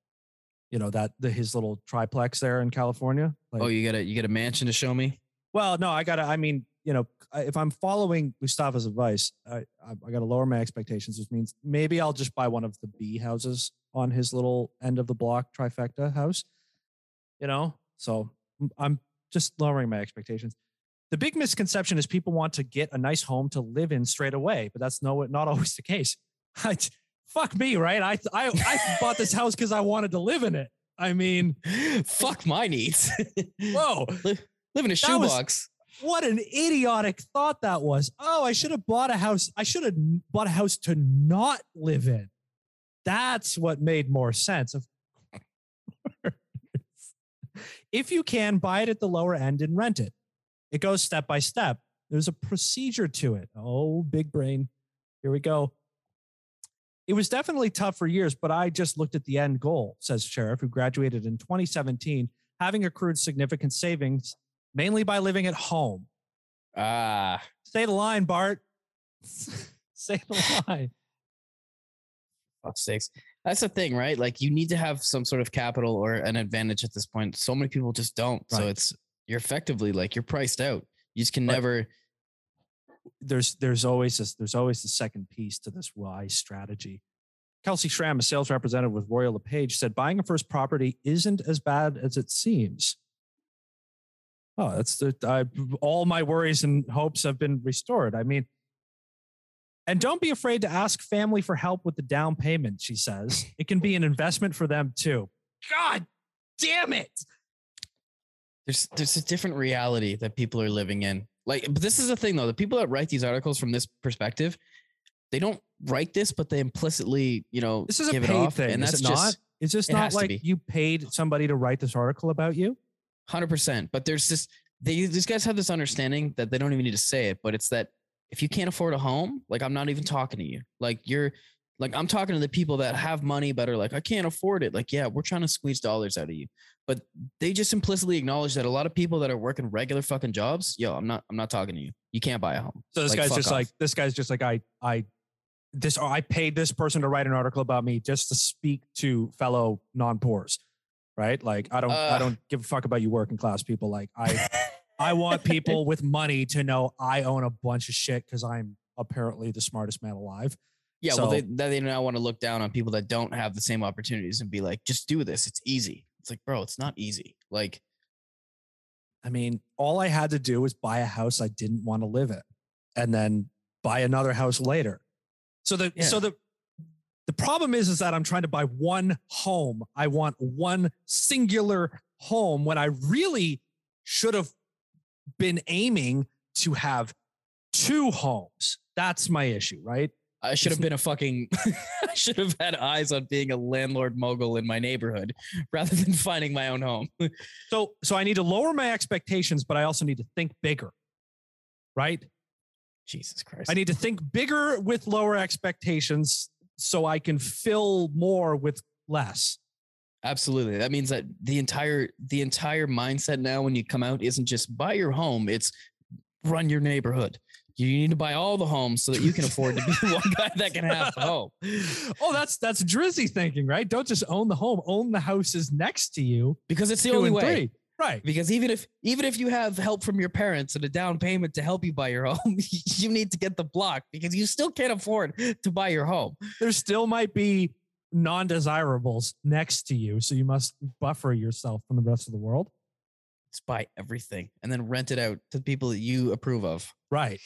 You know, that the his little triplex there in California. Oh, like, oh, you got a you got a mansion to show me? well, no, I gotta, I mean, you know, if I'm following Mustafa's advice, I, I, I gotta lower my expectations, which means maybe I'll just buy one of the B houses on his little end of the block trifecta house, you know? So I'm just lowering my expectations. The big misconception is people want to get a nice home to live in straight away, but that's no, not always the case. Fuck me, right? I, I, I bought this house because I wanted to live in it. I mean, Fuck my needs. whoa. Live in a shoebox. what an idiotic thought that was. Oh, I should have bought a house. I should have bought a house to not live in. That's what made more sense. Of course. if you can, buy it at the lower end and rent it. It goes step by step. There's a procedure to it. Oh, big brain. Here we go. It was definitely tough for years, but I just looked at the end goal, says Sheriff, who graduated in 2017, having accrued significant savings, mainly by living at home. Ah, Say the line, Bart. Say the line. fuck's sakes. That's the thing, right? Like you need to have some sort of capital or an advantage at this point. So many people just don't. So it's you're effectively like you're priced out. You just can Right. never. There's there's always this there's always the second piece to this wise strategy. Kelsey Schramm, a sales representative with Royal LePage, said buying a first property isn't as bad as it seems. Oh, that's the I, all my worries and hopes have been restored. I mean, and don't be afraid to ask family for help with the down payment. She says it can be an investment for them too. God damn it! There's there's a different reality that people are living in. Like, but this is the thing though. The people that write these articles from this perspective, they don't write this, but they implicitly, you know, This is a give it paid off, thing, and that's not? just It's just not like you paid somebody to write this article about you. Hundred percent. But there's just They these guys have this understanding that they don't even need to say it, but it's that if you can't afford a home, like I'm not even talking to you. Like you're, like I'm talking to the people that have money but are like I can't afford it. Like yeah, we're trying to squeeze dollars out of you, but they just implicitly acknowledge that a lot of people that are working regular fucking jobs, yo, I'm not, I'm not talking to you. You can't buy a home. So this Like, guy's just off. like this guy's just like I I this I paid this person to write an article about me just to speak to fellow non-poors, right? Like I don't I Uh. don't give a fuck about you working class people. Like I I want people with money to know I own a bunch of shit because I'm apparently the smartest man alive. Yeah, well, they they now want to look down on people that don't have the same opportunities and be like, just do this. It's easy. It's like, bro, it's not easy. Like, I mean, all I had to do was buy a house I didn't want to live in and then buy another house later. So the so the the problem is is that I'm trying to buy one home. I want one singular home when I really should have been aiming to have two homes. That's my issue, right? I should have been a fucking. I should have had eyes on being a landlord mogul in my neighborhood rather than finding my own home. So so I need to lower my expectations, but I also need to think bigger. Right? Jesus Christ! I need to think bigger with lower expectations so I can fill more with less. Absolutely. That means that the entire the entire mindset now when you come out isn't just buy your home, it's run your neighborhood. You need to buy all the homes so that you can afford to be the one guy that can have the home. Oh, that's that's Drizzy thinking, right? Don't just own the home, own the houses next to you. Because it's the only way. three. Right. Because even if even if you have help from your parents and a down payment to help you buy your home, you need to get the block because you still can't afford to buy your home. There still might be non-desirables next to you, so you must buffer yourself from the rest of the world. Just buy everything and then rent it out to people that you approve of. Right.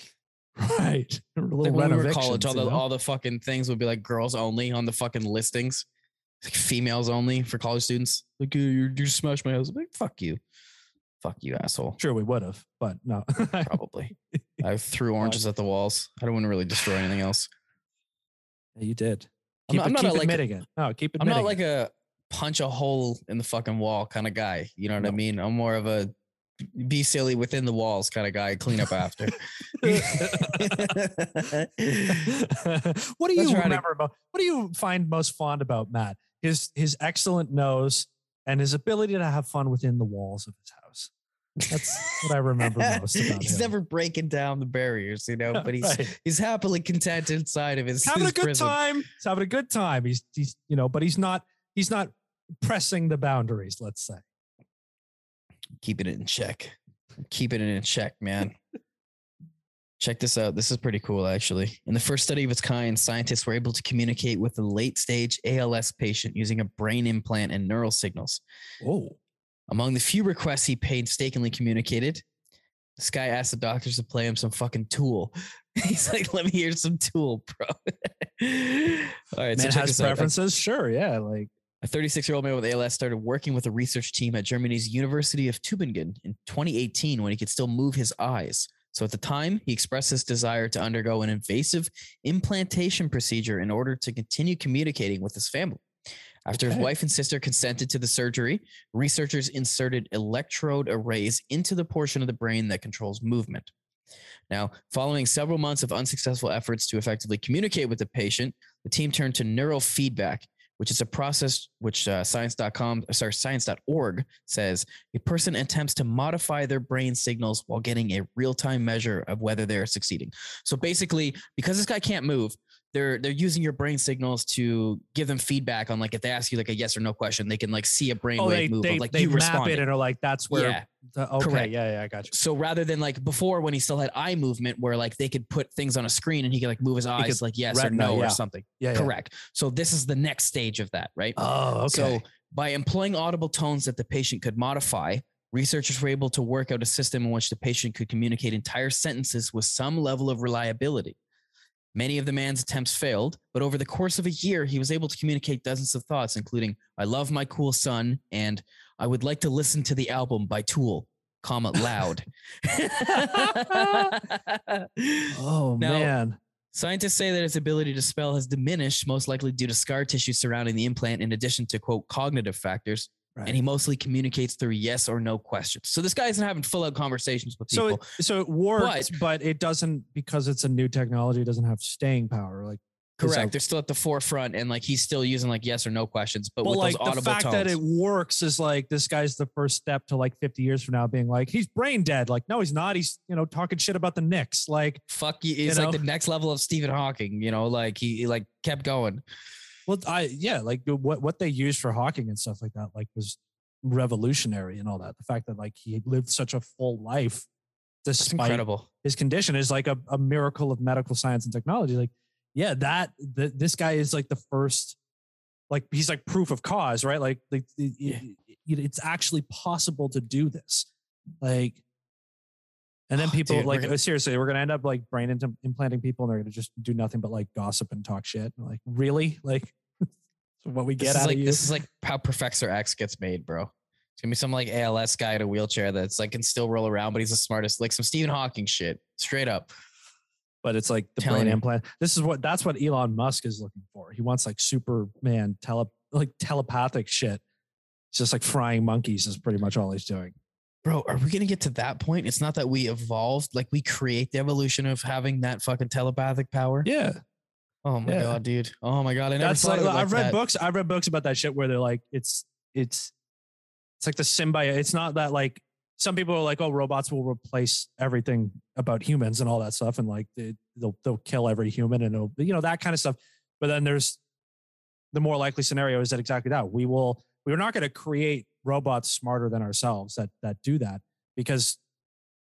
Right. Like when we were college, all you the know? all the fucking things would be like girls only on the fucking listings, like females only for college students. Like you, you smashed my house. Like fuck you, fuck you, asshole. Sure, we would have, but no. Probably. I threw oranges at the walls. I don't want to really destroy anything else. Yeah, you did. I'm Keep, not- I'm not keep a, like- admitting it. No, keep I'm admitting not it. a punch a hole in the fucking wall kind of guy. You know what I mean? I'm more of a be silly within the walls kind of guy. Clean up after. what do you try to- remember about what do you find most fond about Matt? His his excellent nose and his ability to have fun within the walls of his house. That's what I remember most about he's him. never breaking down the barriers, you know, but he's Right. he's happily content inside of his, having his a good prison. time. He's having a good time. He's he's you know, but he's not he's not pressing the boundaries, let's say. Keeping it in check. Keeping it in check, man. Check this out. This is pretty cool, actually. In the first study of its kind, scientists were able to communicate with a late stage ALS patient using a brain implant and neural signals. Oh. Among the few requests he painstakingly communicated, this guy asked the doctors to play him some fucking tool. He's like, let me hear some tool, bro. All right, so Man check has this out. Preferences, sure. Yeah. Like A 36 year old man with ALS started working with a research team at Germany's University of Tübingen in 2018 when he could still move his eyes. So at the time, he expressed his desire to undergo an invasive implantation procedure in order to continue communicating with his family. After his wife and sister consented to the surgery, researchers inserted electrode arrays into the portion of the brain that controls movement. Now, following several months of unsuccessful efforts to effectively communicate with the patient, the team turned to neurofeedback, which is a process which uh, science.com, sorry, science.org says a person attempts to modify their brain signals while getting a real-time measure of whether they're succeeding. So basically, because this guy can't move, they're they're using your brain signals to give them feedback on like if they ask you like a yes or no question, they can like see a brain Oh, wave move they, of like they you map responded. it and are like that's where. yeah. the- okay, correct. yeah, yeah, I got you. So rather than like before when he still had eye movement where like they could put things on a screen and he could like move his eyes could like yes retina, or no yeah. or something. Yeah, yeah. Correct. So this is the next stage of that, right? Oh, okay. So by employing audible tones that the patient could modify, researchers were able to work out a system in which the patient could communicate entire sentences with some level of reliability. Many of the man's attempts failed, but over the course of a year, he was able to communicate dozens of thoughts, including "I love my cool son" and "I would like to listen to the album by Tool, comma loud." oh Now- man. Scientists say that his ability to spell has diminished, most likely due to scar tissue surrounding the implant, in addition to quote cognitive factors. Right. And he mostly communicates through yes or no questions. So this guy isn't having full out conversations with So people. it, so it works, but, it doesn't because it's a new technology. It doesn't have staying power. Like Correct. that- They're still at the forefront, and like he's still using like yes or no questions, but, but with like those the fact tones. that it works is like this guy's the first step to like 50 years from now being like he's brain dead. Like no, he's not. He's you know talking shit about the Knicks. Like Fuck you. you It's like the next level of Stephen Hawking. You know, like he, he like kept going. Well, I yeah, like what what they used for Hawking and stuff like that like was revolutionary and all that. The fact that like he lived such a full life despite incredible. his condition is like a, a miracle of medical science and technology. Like, yeah, that th- this guy is like the first, like he's like proof of cause, right? Like, like it- it- it- it's actually possible to do this. Like, and then Oh, people dude, we're like gonna- uh, seriously, we're gonna end up like brain into implanting people, and they're gonna just do nothing but like gossip and talk shit. Like, really? Like, what we get out like of you? this is like how Professor X gets made, bro. It's gonna be some like ALS guy in a wheelchair that's like can still roll around, but he's the smartest, like some Stephen Hawking shit, straight up. but it's like the Telling brain implant. This is what that's what Elon Musk is looking for. He wants like Superman tele like telepathic shit. It's just like frying monkeys is pretty much all he's doing. Bro, are we gonna get to that point? It's not that we evolved, like we create the evolution of having that fucking telepathic power. Yeah, Oh my Yeah. god, dude. Oh my god, I never that's thought like like I've read that. books. I've read books about that shit where they're like it's it's it's like the symbiote. It's not that like some people are like, oh, robots will replace everything about humans and all that stuff, and like they, they'll they'll kill every human and it'll you know that kind of stuff. But then there's the more likely scenario is that exactly that we will we're not going to create robots smarter than ourselves that that do that because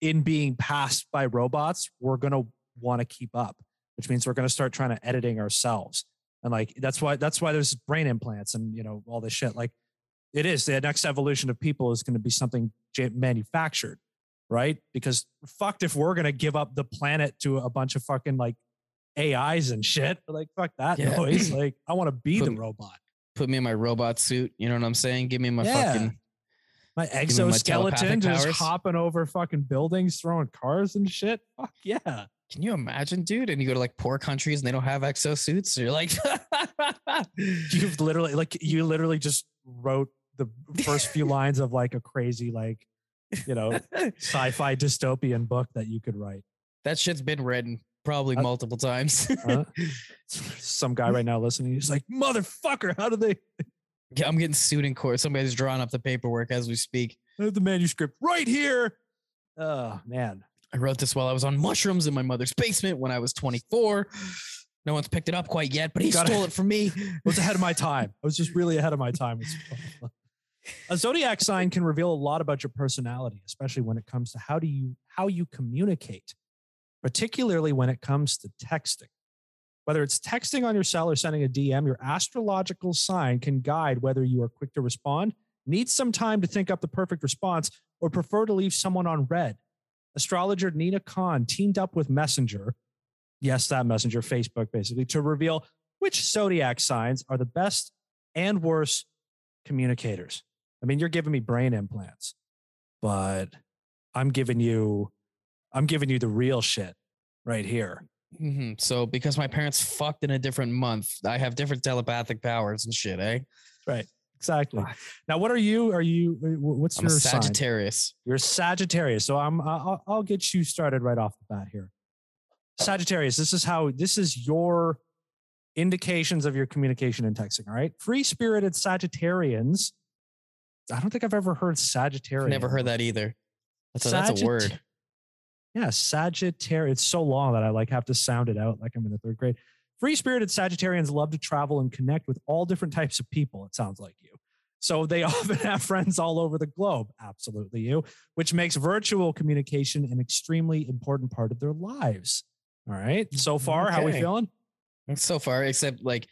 in being passed by robots we're going to want to keep up which means we're going to start trying to editing ourselves. And like that's why that's why there's brain implants and you know all this shit. Like it is the next evolution of people is going to be something manufactured right? Because fucked if we're going to give up the planet to a bunch of fucking like ais and shit like fuck that Yeah. noise. Like i want to be the robot Put me in my robot suit. You know what I'm saying? Give me my Yeah. fucking my me my exoskeleton just powers. hopping over fucking buildings throwing cars and shit fuck yeah Can you imagine, dude? And you go to like poor countries and they don't have exosuits. So you're like, you've literally like you literally just wrote the first few lines of like a crazy like you know sci-fi dystopian book that you could write that shit's been written probably Uh, multiple times. Huh? some guy right now listening he's like motherfucker how do they Yeah, I'm getting sued in court. Somebody's drawing up the paperwork as we speak. I have the manuscript right here oh man I wrote this while I was on mushrooms in my mother's basement when I was 24. No one's picked it up quite yet, but he Gotta- stole it from me. I was ahead of my time. I was just really ahead of my time. A zodiac sign can reveal a lot about your personality, especially when it comes to how do you how you communicate, particularly when it comes to texting. Whether it's texting on your cell or sending a DM, your astrological sign can guide whether you are quick to respond, need some time to think up the perfect response, or prefer to leave someone on red. Astrologer Nina Kahn teamed up with Messenger, yes, that Messenger, Facebook, basically, to reveal which zodiac signs are the best and worst communicators. I mean, you're giving me brain implants, but I'm giving you, I'm giving you the real shit right here. Mhm. So because my parents fucked in a different month, I have different telepathic powers and shit, eh? Right. exactly. Now, what are you? Are you? uh, wh- What's I'm your sign? Sagittarius. You're Sagittarius. So I'm. I'll, I'll get you started right off the bat here. Sagittarius. This is how. This is your indications of your communication and texting. All right. Free spirited Sagittarians. I don't think I've ever heard Sagittarius. Never heard that either. That's a, that's a word. Yeah, Sagittarius. It's so long that I like have to sound it out like I'm in the third grade. Free spirited Sagittarians love to travel and connect with all different types of people. It sounds like you. So they often have friends all over the globe. Absolutely you, which makes virtual communication an extremely important part of their lives. All right. So far, how we feeling? So far, except like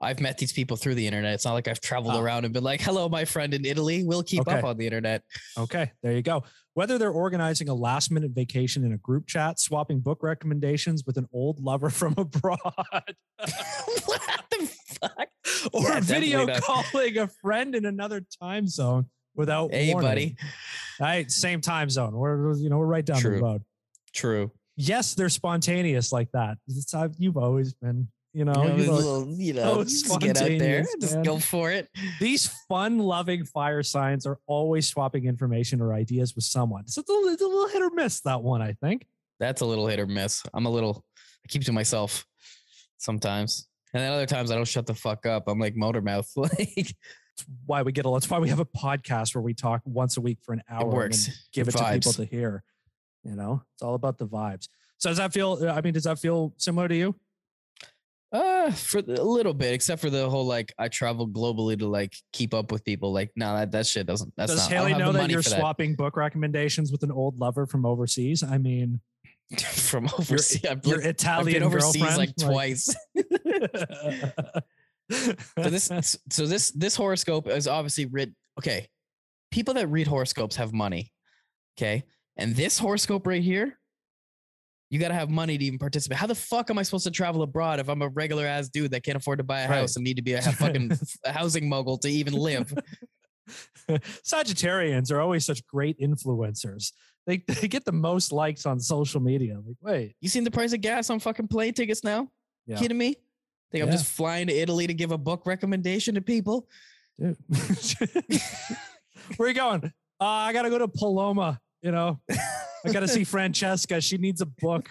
I've met these people through the internet. It's not like I've traveled Ah. around and been like, "Hello, my friend in Italy." We'll keep up on the internet. Okay, there you go. Whether they're organizing a last minute vacation in a group chat, swapping book recommendations with an old lover from abroad, what the fuck? or Yeah, video not. calling a friend in another time zone without Hey, warning. buddy. All right, same time zone. We're you know we're right down True. the road. True. Yes, they're spontaneous like that. It's how you've always been. You know, you know, a always- little, you know, just get out there, just man. go for it. these fun-loving fire signs are always swapping information or ideas with someone. So it's a, little- it's a little hit or miss that one, I think. That's a little hit or miss. I'm a little. I keep to myself sometimes, and then other times I don't shut the fuck up. I'm like motor mouth. Like It's why we get a. That's why we have a podcast where we talk once a week for an hour. and give it to people to hear. You know, it's all about the vibes. So does that feel? I mean, does that feel similar to you? Uh, for the- a little bit, except for the whole like I travel globally to like keep up with people. Like, no, that, that shit doesn't. That's Does not. Haley know that you're swapping book recommendations with an old lover from overseas? I mean, from overseas. Your I've Italian overseas girlfriend, like twice. So this, so this, this horoscope is obviously written. Okay, people that read horoscopes have money. Okay, and this horoscope right here, you got to have money to even participate. How the fuck am I supposed to travel abroad if I'm a regular ass dude that can't afford to buy a Right. house and need to be a fucking a housing mogul to even live? Sagittarians are always such great influencers. They, they get the most likes on social media. Like, wait, You seen the price of gas on fucking plane tickets now? Yeah. Kidding me? Think I'm just flying to Italy to give a book recommendation to people? dude. Where you going? Uh, I gotta go to Paloma. You know, I gotta see Francesca. She needs a book.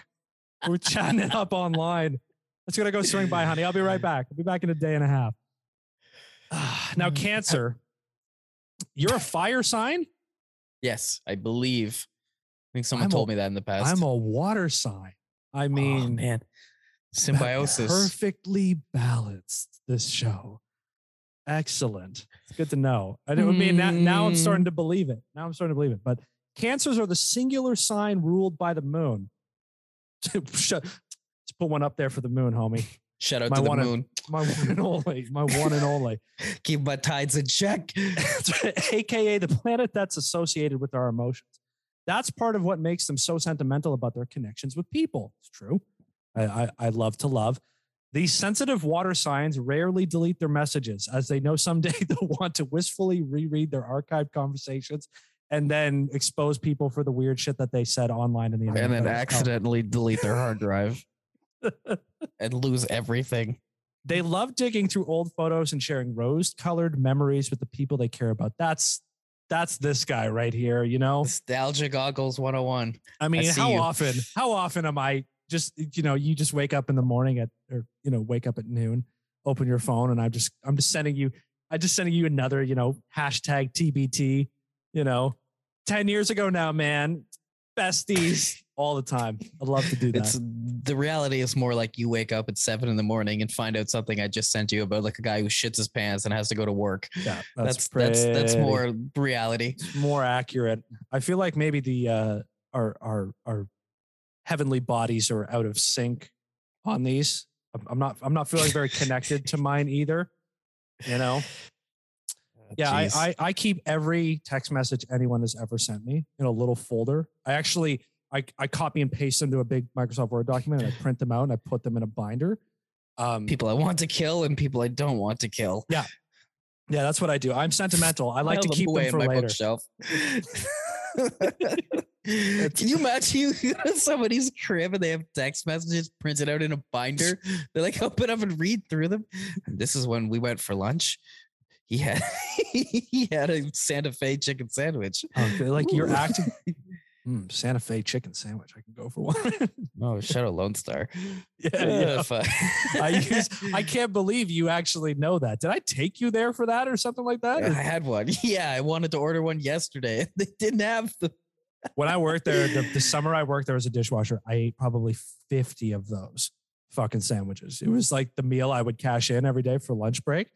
We're chatting it up online. Let's gotta go swing by, honey. I'll be right back. I'll be back in a day and a half. Ah, now, Cancer, you're a fire sign. Yes, I believe. I think someone I'm a- told me that in the past. I'm a water sign. I Oh, mean, man, symbiosis. perfectly balanced. This show, excellent. It's good to know. I don't I mean now, now I'm starting to believe it. Now I'm starting to believe it. But cancers are the singular sign ruled by the moon. Shut- Let's put one up there for the moon, homie. Shout out My to the one and- moon. My one and only. My one and only. Keep my tides in check. AKA the planet that's associated with our emotions. That's part of what makes them so sentimental about their connections with people. It's true. I, I, I love to love. These sensitive water signs rarely delete their messages as they know someday they'll want to wistfully reread their archived conversations and then expose people for the weird shit that they said online in the internet. and then accidentally delete their hard drive and lose everything. They love digging through old photos and sharing rose-colored memories with the people they care about. That's that's this guy right here, you know? Nostalgia goggles 101. I mean, see how you. often, how often am I just, you know, you just wake up in the morning at, or, you know, wake up at noon, open your phone and I'm just, I'm just sending you, I just sending you another, you know, hashtag TBT, you know, 10 years ago now, man, besties all the time. I'd love to do that. It's the reality is more like you wake up at seven in the morning and find out something I just sent you about like a guy who shits his pants and has to go to work. yeah, That's that's that's, pretty- more reality. more accurate. I feel like maybe the uh our our our heavenly bodies are out of sync on these. I'm not I'm not feeling very connected to mine either. You know? Yeah, I, I I keep every text message anyone has ever sent me in a little folder. I actually I, I copy and paste them to a big Microsoft Word document and I print them out and I put them in a binder. Um, people I want to kill and people I don't want to kill. yeah, Yeah, that's what I do. I'm sentimental. I like File to keep away them for later. bookshelf. Can you imagine you go to somebody's crib and they have text messages printed out in a binder? They like open up and read through them. This is when we went for lunch. He had he had a Santa Fe chicken sandwich. Okay, like you're acting. Mm, Santa Fe chicken sandwich. I can go for one. Oh, shout out Lone Star. yeah, Uh, yeah. fuck. I use. I can't believe you actually know that. Did I take you there for that or something like that? I had one. Yeah, I wanted to order one yesterday. They didn't have the. when I worked there, the, the summer I worked there as a dishwasher, I ate probably 50 of those fucking sandwiches. It was like the meal I would cash in every day for lunch break.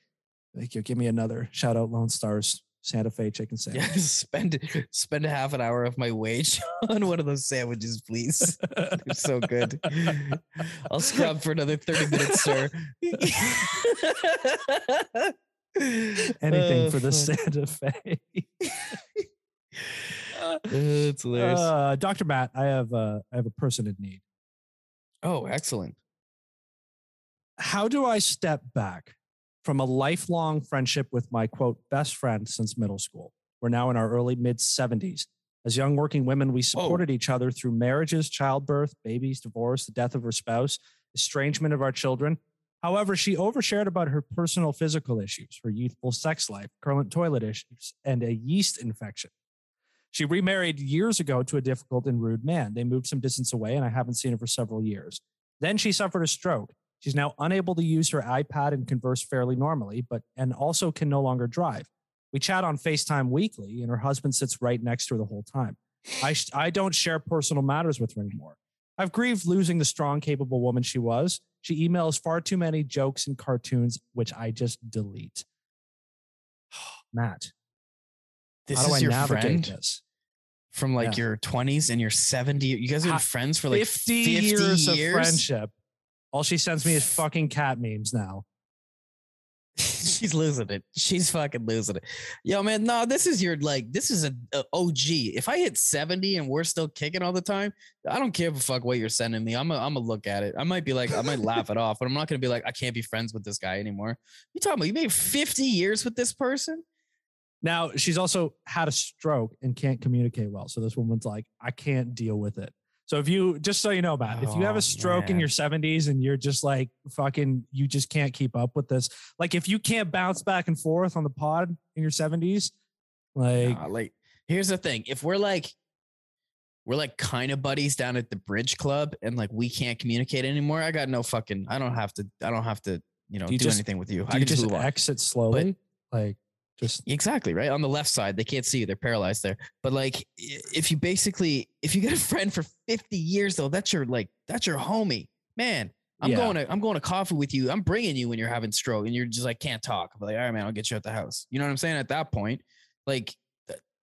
Like, you give me another shout out Lone Stars Santa Fe chicken sandwich. Yeah, spend spend a half an hour of my wage on one of those sandwiches, please. They're so good. I'll scrub for another 30 minutes, sir. Anything Oh, for the. Santa Fe. It's hilarious. Uh, Dr. Matt, I have uh, I have a person in need. oh, excellent. How do I step back from a lifelong friendship with my quote best friend since middle school? We're now in our early mid 70s. As young working women, we supported each other through marriages, childbirth, babies, divorce, the death of her spouse, estrangement of our children. However, she overshared about her personal physical issues, her youthful sex life, current toilet issues, and a yeast infection. She remarried years ago to a difficult and rude man. They moved some distance away, and I haven't seen her for several years. Then she suffered a stroke. She's now unable to use her iPad and converse fairly normally, but and also can no longer drive. We chat on FaceTime weekly, and her husband sits right next to her the whole time. I, sh- I don't share personal matters with her anymore. I've grieved losing the strong, capable woman she was. She emails far too many jokes and cartoons, which I just delete. Matt, This how do is I your navigate friend this? from like Yeah. your 20s and your 70. You guys have been friends for like 50, 50, years, years, of friendship. All she sends me is fucking cat memes now. She's losing it. She's fucking losing it. Yo, man, no, this is your like, this is a, a OG. If I hit 70 and we're still kicking all the time, I don't give a fuck what you're sending me. I'm gonna I'm gonna look at it. I might be like, I might laugh it off, but I'm not gonna be like, I can't be friends with this guy anymore. You talking about you made 50 years with this person? Now she's also had a stroke and can't communicate well. So this woman's like, I can't deal with it. So if you just so you know, Matt, if you have Oh, a stroke in your 70s and you're just like fucking, you just can't keep up with this. Like if you can't bounce back and forth on the pod in your 70s, like Nah, like, here's the thing: if we're like, we're like kind of buddies down at the bridge club, and like we can't communicate anymore, I got no fucking. I don't have to. I don't have to. You know, Do you do just- anything with you. do I can just just move on. exit slowly. like just Exactly right on the left side. They can't see you; they're paralyzed there. But like, if you basically, if you get a friend for fifty years though, that's your like, that's your homie, man. I'm Yeah. going to, I'm going to coffee with you. I'm bringing you when you're having stroke and you're just like can't talk. I'm like, all right, man, I'll get you at the house. You know what I'm saying? At that point, like,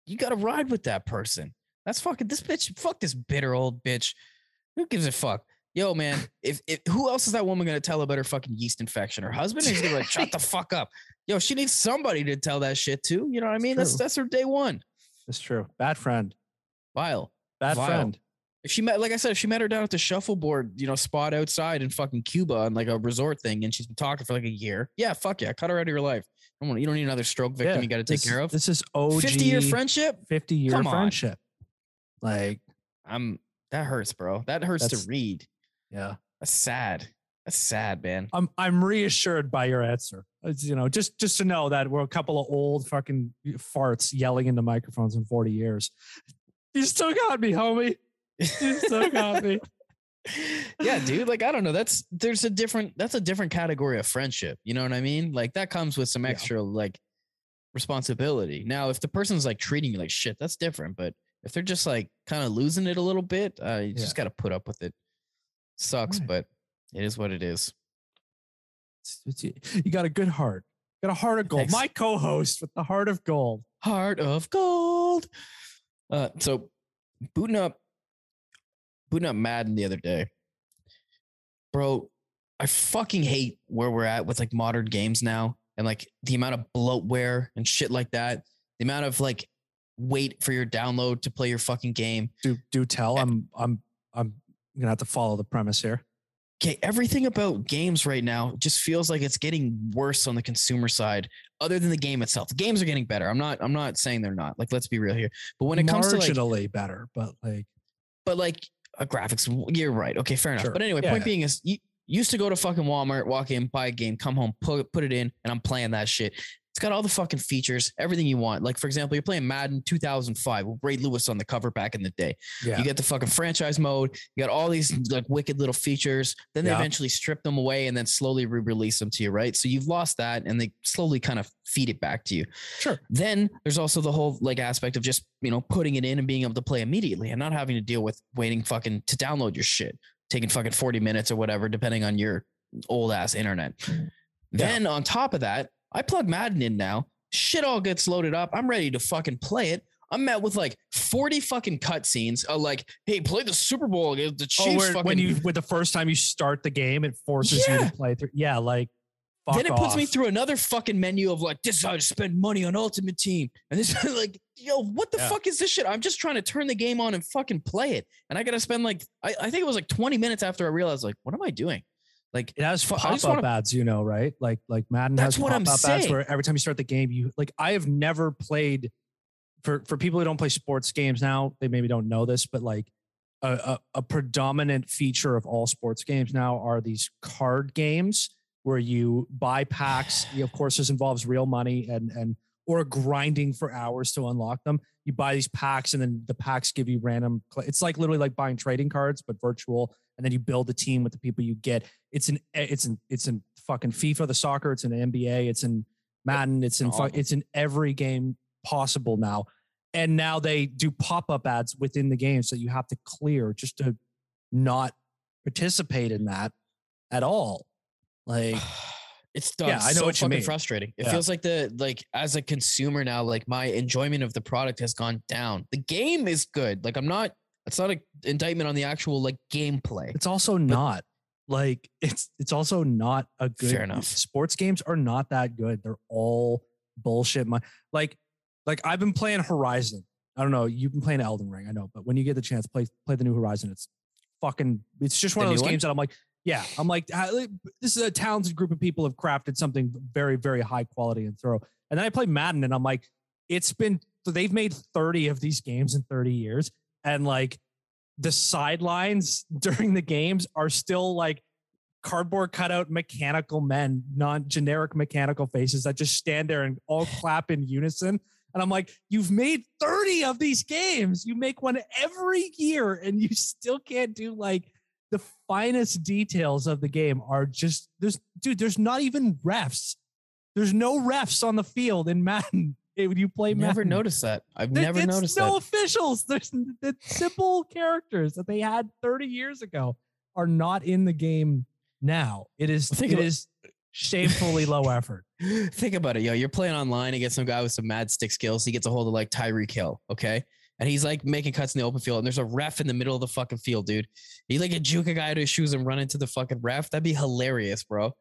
you got to ride with that person. That's fucking this bitch. Fuck this bitter old bitch. Who gives a fuck? Yo, man, if, if who else is that woman gonna tell about her fucking yeast infection? Her husband? is gonna be like, shut the fuck up. Yo, she needs somebody to tell that shit to. You know what I mean? That's that's her day one. That's true. Bad friend. Vile. Bad Vile. friend. If she met, like I said, if she met her down at the shuffleboard, you know, spot outside in fucking Cuba on like a resort thing, and she's been talking for like a year, yeah, fuck yeah, cut her out of your life. I don't want, you don't need another stroke victim Yeah, you got to take this- care of. This is OG 50 year friendship. 50 year friendship. Like, I'm that hurts, bro. That hurts to read. Yeah. That's sad. That's sad, man. I'm I'm reassured by your answer. It's, you know, just just to know that we're a couple of old fucking farts yelling into microphones in 40 years. You still got me, homie. You still got me. yeah, dude. Like, I don't know. That's there's a different that's a different category of friendship. You know what I mean? Like that comes with some Yeah. extra like responsibility. Now, if the person's like treating you like shit, that's different. But if they're just like kind of losing it a little bit, uh, you Yeah. just gotta put up with it. Sucks, Right. but it is what it is. You got a good heart. Got a heart of gold. Thanks. My co-host with the heart of gold. Heart of gold. Uh, so booting up, booting up Madden the other day, bro. I fucking hate where we're at with like modern games now, and like the amount of bloatware and shit like that. The amount of like wait for your download to play your fucking game. Do do tell. Yeah. I'm I'm I'm gonna have to follow the premise here. Okay, everything about games right now just feels like it's getting worse on the consumer side, other than the game itself. The games are getting better. I'm not. I'm not saying they're not. Like, let's be real here. But when it comes to like marginally better, but like but like uh, graphics, you're right. Okay, fair enough. Sure. But anyway, Yeah, point yeah. being is you used to go to fucking Walmart, walk in, buy a game, come home, put put it in, and I'm playing that shit. It's got all the fucking features, everything you want. Like, for example, you're playing Madden 2005 with Ray Lewis on the cover back in the day. Yeah. You get the fucking franchise mode. You got all these like wicked little features. Then they Yeah. eventually strip them away and then slowly re-release them to you, right? So you've lost that, and they slowly kind of feed it back to you. Sure. Then there's also the whole like aspect of just you know putting it in and being able to play immediately and not having to deal with waiting fucking to download your shit, taking fucking 40 minutes or whatever, depending on your old ass internet. Then on top of that, I plug Madden in now. Shit all gets loaded up. I'm ready to fucking play it. I'm met with like 40 fucking cutscenes. Uh, like, hey, play the Super Bowl against the Oh, Chiefs. where, fucking when you with the first time you start the game, it forces you to play through. Yeah, like fuck then it puts me through another fucking menu of like, this is how to spend money on Ultimate Team. And this is like, yo, what the Yeah. fuck is this shit? I'm just trying to turn the game on and fucking play it. And I got to spend like, I, I think it was like 20 minutes after I realized, like, what am I doing? Like, It has pop up wanna- ads, you know, right? Like like Madden That's has what I'm pop up ads saying. where every time you start the game, you like I have never played for for people who don't play sports games now, they maybe don't know this, but like a, a, a predominant feature of all sports games now are these card games where you buy packs. Of course, this involves real money and and or grinding for hours to unlock them. You buy these packs, and then the packs give you random. It's like literally like buying trading cards, but virtual. And then you build a team with the people you get. It's in eh, it's in it's in fucking FIFA, the soccer. It's in NBA. It's in Madden. It's in fu- it's in every game possible now. And now they do pop up ads within the game, so you have to clear just to not participate in that at all. Like it's done. Yeah, I know so what you mean. frustrating. It Yeah. feels like the like as a consumer now, like my enjoyment of the product has gone down. The game is good. Like I'm not. It's not an indictment on the actual like gameplay. it's also not like it's it's also not a good Fair enough. sports games are not that good they're all bullshit my like like i've been playing horizon i don't know you've been playing elden ring i know but when you get the chance play play the new horizon it's fucking it's just one The of those one? games that i'm like yeah i'm ah, like, this is a talented group of people have crafted something very very high quality and thorough and then i play madden and i'm like it's been they've made 30 of these games in 30 years and like the sidelines during the games are still like cardboard cutout mechanical men, non generic mechanical faces that just stand there and all clap in unison. And I'm like, you've made 30 of these games. You make one every year and you still can't do like the finest details of the game are just there's dude, there's not even refs. There's no refs on the field in Madden. When you play Never Madden. noticed that. I've There- never noticed no that. officials. There's the simple characters that they had 30 years ago are not in the game now. It is Think it about- is shamefully low effort. Think about it, yo. You're playing online against some guy with some mad stick skills. He gets a hold of like Tyreek Hill, okay? And he's like making cuts in the open field, and there's a ref in the middle of the fucking field, dude. He like a juke a guy to his shoes and run into the fucking ref. That'd be hilarious, bro.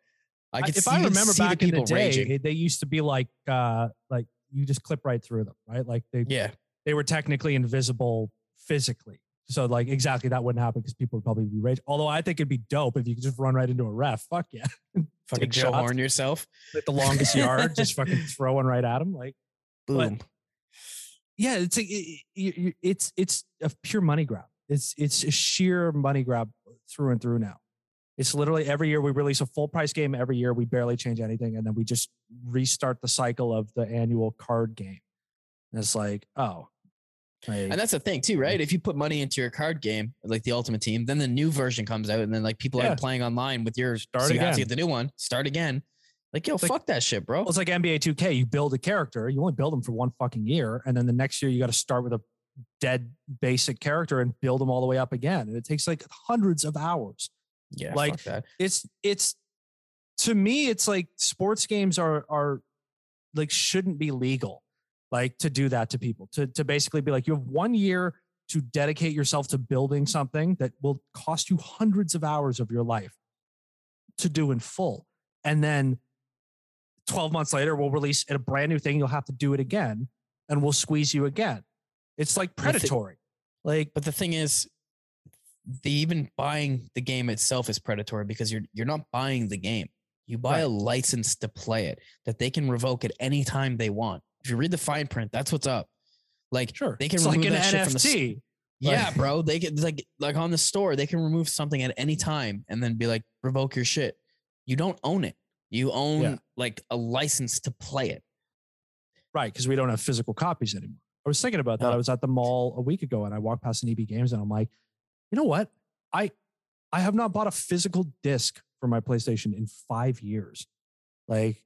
I could if see, I remember back in the people day, raging. they used to be like uh like you just clip right through them, right? Like they Yeah, they were technically invisible physically. So like exactly that wouldn't happen because people would probably be rage. Although I think it'd be dope if you could just run right into a ref. Fuck yeah. fucking Joe shots. Horn yourself. Like the longest yard, just fucking throw one right at him. Like But- Boom. yeah, it's a, it- it- it's it's a pure money grab. It's it's a sheer money grab through and through now. It's literally every year we release a full price game. Every year we barely change anything, and then we just restart the cycle of the annual card game. And it's like, oh, like, And that's the thing too, right? Mm. If you put money into your card game, like the Ultimate Team, then the new version comes out, and then like people Yeah. are playing online with your Start so you have to again. get the new one. Start again. Like yo, It's like- fuck that shit, bro. Well, it's like NBA 2K. You build a character, you only build them for one fucking year, and then the next year you got to start with a dead basic character and build them all the way up again. And it takes like hundreds of hours. Yeah, like, that. It's it's to me, it's like sports games are are like shouldn't be legal, like to do that to people. To to basically be like, you have one year to dedicate yourself to building something that will cost you hundreds of hours of your life to do in full. And then 12 months later, we'll release a brand new thing. You'll have to do it again and we'll squeeze you again. It's like predatory. Like, But the thing is, the even buying the game itself is predatory because you're you're not buying the game. You buy a license to play it that they can revoke at any time they want. If you read the fine print, that's what's up. Like sure. they can it's like remove an that shit from the Yeah, Like- bro. They can like like on the store, they can remove something at any time and then be like, revoke your shit. You don't own it. You own Yeah. like a license to play it. Right, because we don't have physical copies anymore. I was thinking about that. No. I uh-huh. was at the mall a week ago and I walked past an EB Games and I'm like, you know what? I I have not bought a physical disc for my PlayStation in five years. Like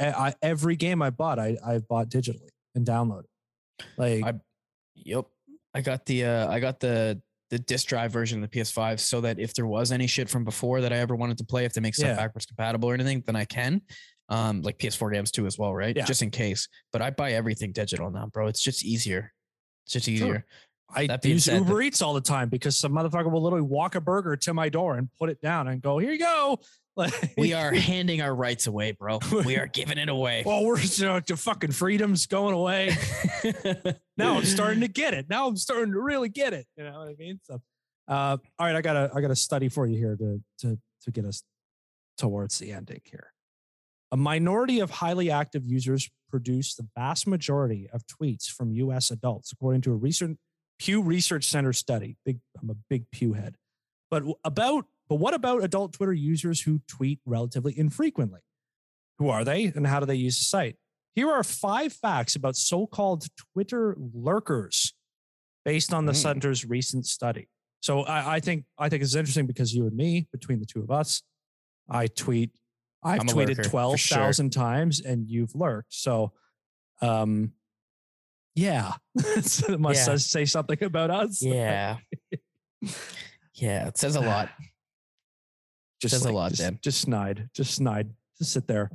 I, every game I bought, I I've bought digitally and downloaded. Like I- Yep. I got the uh I got the the disc drive version of the PS5 so that if there was any shit from before that I ever wanted to play, if they make stuff Yeah. backwards compatible or anything, then I can. Um, like PS4 games too as well, right? Yeah. Just in case. But I buy everything digital now, bro. It's just easier. It's just Sure. I that use said, Uber the- Eats all the time because some motherfucker will literally walk a burger to my door and put it down and go, here you go. Like We are handing our rights away, bro. We are giving it away. well, we're you know, the fucking freedom's going away. now I'm starting to get it. Now I'm starting to really get it. You know what I mean? So, uh, all right, I got a I got a study for you here to to to get us towards the ending here. A minority of highly active users produce the vast majority of tweets from U.S. adults, according to a recent Pew Research Center study. Big, I'm a big Pew head, but about but what about adult Twitter users who tweet relatively infrequently? Who are they, and how do they use the site? Here are five facts about so-called Twitter lurkers, based on the Mm. center's recent study. So I, I think I think it's interesting because you and me, between the two of us, I tweet. I've tweeted lurker, twelve sure. times, and you've lurked. So, um, yeah, it must Yeah. say something about us. yeah. Yeah, it says a lot. just says a lot, just, Dan. Just snide, just snide, just sit there.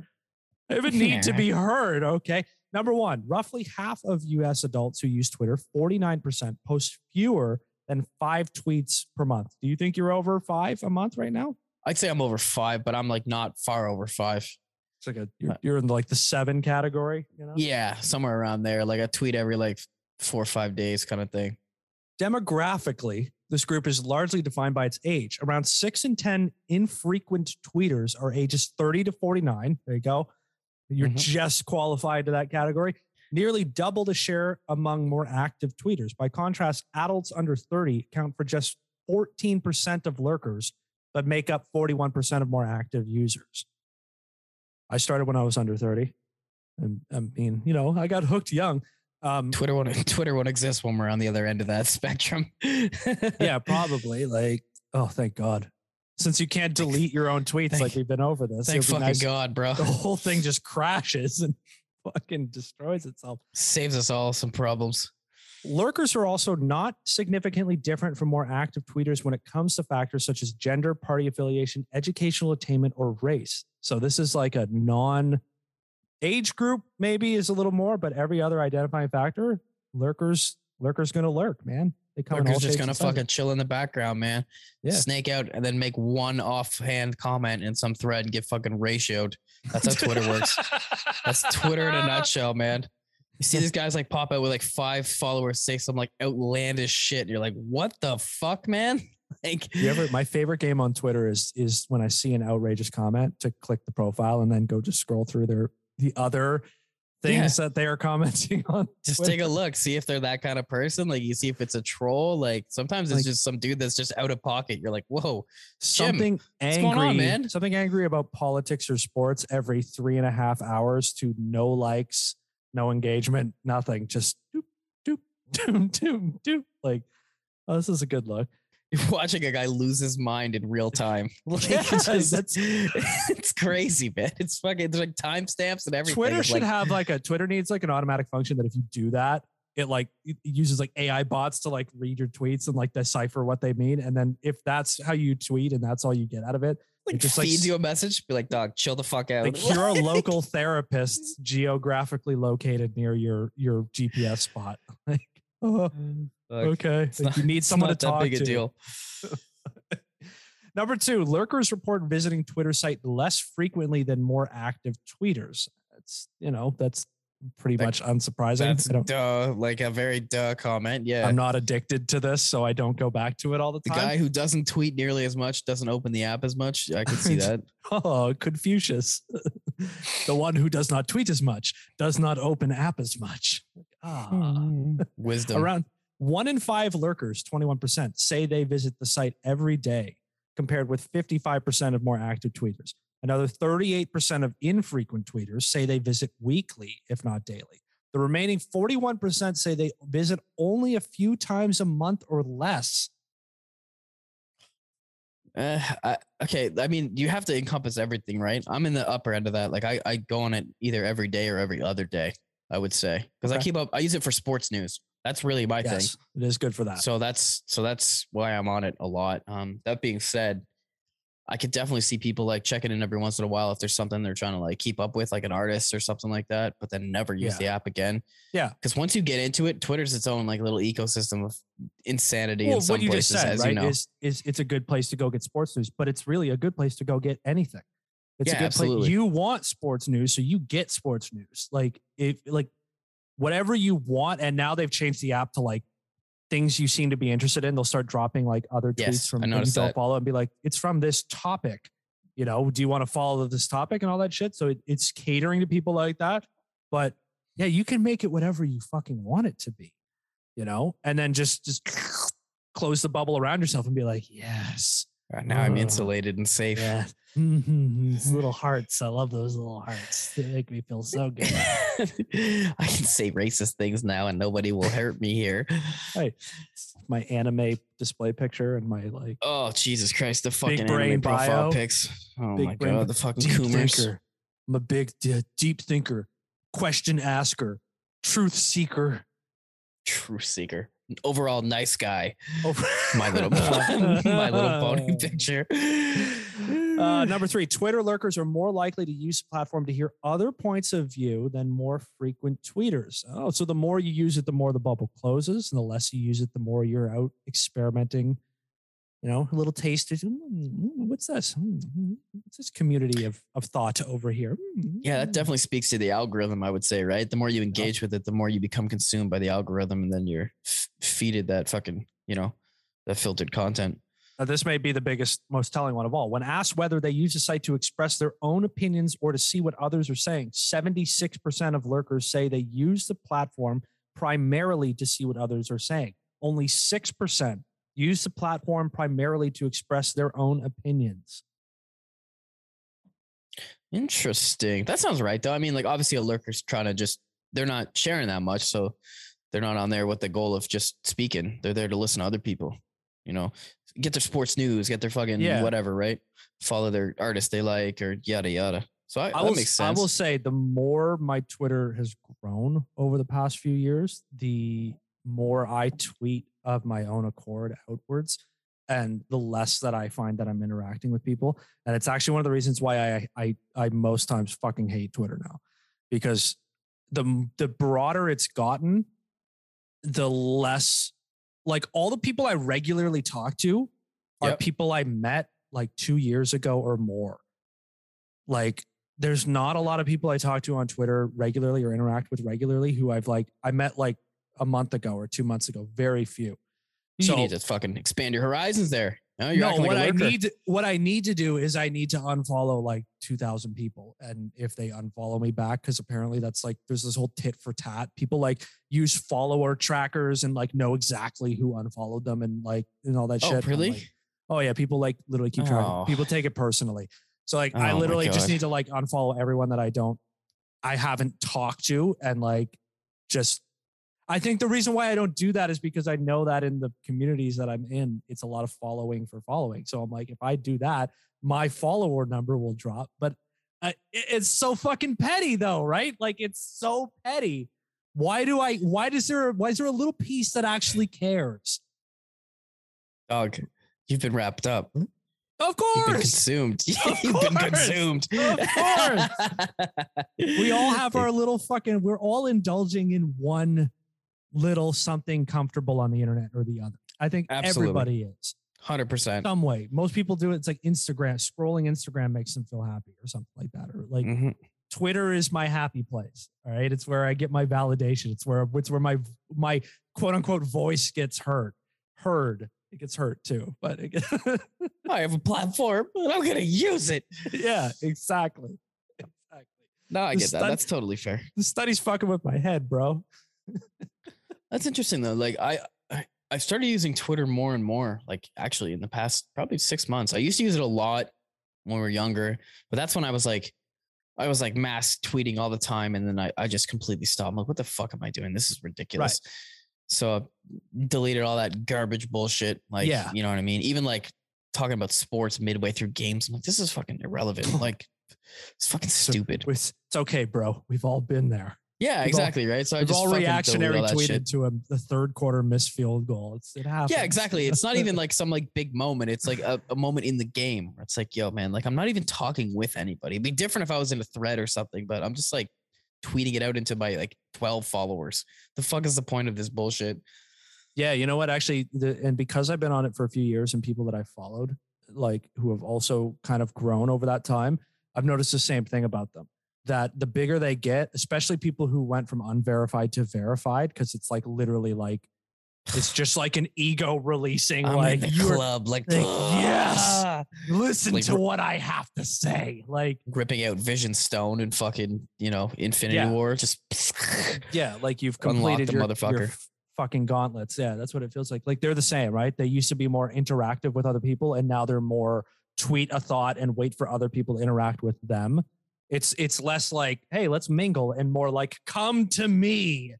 I have a need to be heard. Okay. Number one, roughly half of US adults who use Twitter, 49%, post fewer than five tweets per month. Do you think you're over five a month right now? I'd say I'm over five, but I'm like not far over five. It's like a you're, you're in like the seven category, you know? Yeah, somewhere around there. Like I tweet every like four or five days kind of thing. Demographically, this group is largely defined by its age. Around six in 10 infrequent tweeters are ages 30 to 49. There you go. You're Mhm. just qualified to that category. Nearly double the share among more active tweeters. By contrast, adults under 30 account for just 14% of lurkers, but make up 41% of more active users. I started when I was under 30. And I mean, you know, I got hooked young. Um, Twitter won't Twitter won't exist when we're on the other end of that spectrum. yeah, probably. Like, oh, thank God. Since you can't delete your own tweets, thank- like we've been over this, Thank fucking nice- God, bro. the whole thing just crashes and fucking destroys itself. Saves us all some problems. Lurkers are also not significantly different from more active tweeters when it comes to factors such as gender, party affiliation, educational attainment, or race. So this is like a non age group, maybe is a little more, but every other identifying factor, lurkers, lurkers gonna lurk, man. They come Lurker's just gonna fucking chill in the background, man. Yeah. Snake out and then make one offhand comment in some thread and get fucking ratioed. That's how Twitter works. That's Twitter in a nutshell, man. You see these guys like pop out with like five followers, say some like outlandish shit. And you're like, what the fuck, man? Like, You ever? My favorite game on Twitter is is when I see an outrageous comment to click the profile and then go just scroll through their the other things that they are commenting on. just Twitter. take a look, see if they're that kind of person. Like, you see if it's a troll. Like, sometimes it's Like- just some dude that's just out of pocket. You're like, whoa, something angry, going on, man? something angry about politics or sports every three and a half hours to no likes, no engagement, nothing. Just doop doop doop doop doop. Like, oh, this is a good look. you're watching a guy lose his mind in real time. Like, Yeah, it's, just- that's- it's crazy, man. It's fucking, there's like timestamps and everything. Twitter should like, have like a Twitter needs like an automatic function that if you do that, it like it uses like AI bots to like read your tweets and like decipher what they mean. And then if that's how you tweet and that's all you get out of it, like just, feeds s- you a message. Be like, dog, chill the fuck out. like here are local therapists geographically located near your your GPS spot. Like, oh, okay. Like, not- you need someone to talk big a to. deal. Number two, lurkers report visiting Twitter site less frequently than more active tweeters. That's you know that's pretty That- much unsurprising. That's duh, like a very duh comment. Yeah. I'm not addicted to this, so I don't go back to it all the the time. The guy who doesn't tweet nearly as much, doesn't open the app as much. I could see that. Oh, Confucius, the one who does not tweet as much, does not open app as much. Ah. Wisdom. Around one in five lurkers, 21%, say they visit the site every day, compared with 55% of more active tweeters. Another 38% of infrequent tweeters say they visit weekly, if not daily. The remaining 41% say they visit only a few times a month or less. Uh, I, okay, I mean, you have to encompass everything, right? I'm in the upper end of that. Like, I, I go on it either every day or every other day. I would say because I keep up. I use it for sports news. That's really my thing. Yes, it is good for that. So that's so that's why I'm on it a lot. Um, that being said, I could definitely see people like checking in every once in a while if there's something they're trying to like keep up with, like an artist or something like that, but then never use Yeah. the app again. Yeah. Because once you get into it, Twitter's its own like little ecosystem of insanity well, in some what you places, just said, right, you know. is is it's a good place to go get sports news, but it's really a good place to go get anything. It's Yeah, a good absolutely. place. You want sports news, so you get sports news. Like if like whatever you want, and now they've changed the app to like things you seem to be interested in. They'll start dropping like other tweets Yes, from you don't follow and be like, it's from this topic. You know, do you want to follow this topic and all that shit? So it, it's catering to people like that. But yeah, you can make it whatever you fucking want it to be, you know, and then just just close the bubble around yourself and be like, yes, Uh, now I'm insulated and safe. yeah, these little hearts. I love those little hearts. They make me feel so good. I can say racist things now and nobody will hurt me here. my anime display picture and my like Oh Jesus Christ! The fucking brain anime profile bio. pics. Oh big my brain god! The fucking coomers. I'm a big d- deep thinker, question asker, truth seeker. Truth seeker. Overall nice guy. Over- My little my little pony picture. Uh, number three, Twitter lurkers are more likely to use the platform to hear other points of view than more frequent tweeters. Oh, so the more you use it, the more the bubble closes, and the less you use it, the more you're out experimenting. You know, a little taste. of, "Mm, mm, what's this? Mm, mm, What's this community of, of thought over here? Mm, yeah, that mm." definitely speaks to the algorithm. I would say, right? The more you engage with it, the more you become consumed by the algorithm, and then you're feeded that fucking, you know, that filtered content. Now, this may be the biggest, most telling one of all. When asked whether they use the site to express their own opinions or to see what others are saying, 76% of lurkers say they use the platform primarily to see what others are saying. Only 6% use the platform primarily to express their own opinions. Interesting. That sounds right, though. I mean, like obviously a lurker's trying to just they're not sharing that much, so they're not on there with the goal of just speaking. They're there to listen to other people. You know, get their sports news, get their fucking Yeah. whatever, right? Follow their artist they like or yada yada. So I, I that will, I will say the more my Twitter has grown over the past few years, the more I tweet of my own accord outwards and the less that I find that I'm interacting with people. And it's actually one of the reasons why I I I most times fucking hate Twitter now. Because the the broader it's gotten, the less like all the people I regularly talk to are Yep. people I met like two years ago or more. Like there's not a lot of people I talk to on Twitter regularly or interact with regularly who I've like I met like a month ago or two months ago. Very few. you so- need to fucking expand your horizons there. No, you're no, like what I need to, what I need to do is I need to unfollow like two thousand people, and if they unfollow me back, because apparently that's like there's this whole tit for tat. People like use follower trackers and like know exactly who unfollowed them and like and all that Oh, shit. really? like, oh yeah, people like literally keep track. Oh. People take it personally. So like I Oh, my literally just need to like unfollow everyone that I don't, I haven't talked to, and like just I think the reason why I don't do that is because I know that in the communities that I'm in, it's a lot of following for following. So I'm like, if I do that, my follower number will drop. But uh, it's so fucking petty, though, right? Like it's so petty. Why do I? Why does there? Why is there a little piece that actually cares? Dog, you've been wrapped up. Of You've been course, consumed. Of You've been course. consumed. Of course. we all have our little fucking. We're all indulging in one little something comfortable on the internet or the other. I think Absolutely. everybody is. hundred percent. some way. Most people do it. It's like Instagram. Scrolling Instagram makes them feel happy or something like that. Or like Mhm. Twitter is my happy place. All right. It's where I get my validation. It's where it's where my my quote unquote voice gets heard. Heard. It gets hurt too. But it, I have a platform, and I'm gonna use it. yeah, exactly. Exactly. No, I The get that. stud- That's totally fair. The study's fucking with my head, bro. That's interesting though. Like I, I, I started using Twitter more and more. Like actually, in the past probably six months, I used to use it a lot when we were younger. But that's when I was like, I was like mass tweeting all the time, and then I, I just completely stopped. I'm like, what the fuck am I doing? This is ridiculous. So I deleted all that garbage bullshit. Like, Yeah. you know what I mean? Even like talking about sports midway through games. I'm like, this is fucking irrelevant. like, it's fucking stupid. It's, it's okay, bro. We've all been there. Yeah, exactly. right. So I just all reactionary all tweeted shit. to a the third quarter missed field goal. It's it happens. Yeah, exactly. It's not even like some like big moment. It's like a, a moment in the game where it's like, yo, man, like I'm not even talking with anybody. It'd be different if I was in a thread or something, but I'm just like tweeting it out into my like 12 followers. The fuck is the point of this bullshit? Yeah, you know what? Actually, the, and because I've been on it for a few years and people that I followed, like who have also kind of grown over that time, I've noticed the same thing about them. That the bigger they get, especially people who went from unverified to verified, because it's like literally like it's just like an ego releasing. I'm like in the club, like, like, yes. ah, listen Like, to what I have to say. Like ripping out Vision Stone and fucking, you know, Infinity Yeah. War. Just yeah, like you've completed the your, motherfucker. your fucking gauntlets. Yeah, that's what it feels like. Like they're the same, right? They used to be more interactive with other people, and now they're more tweet a thought and wait for other people to interact with them. It's it's less like, hey, let's mingle, and more like, come to me.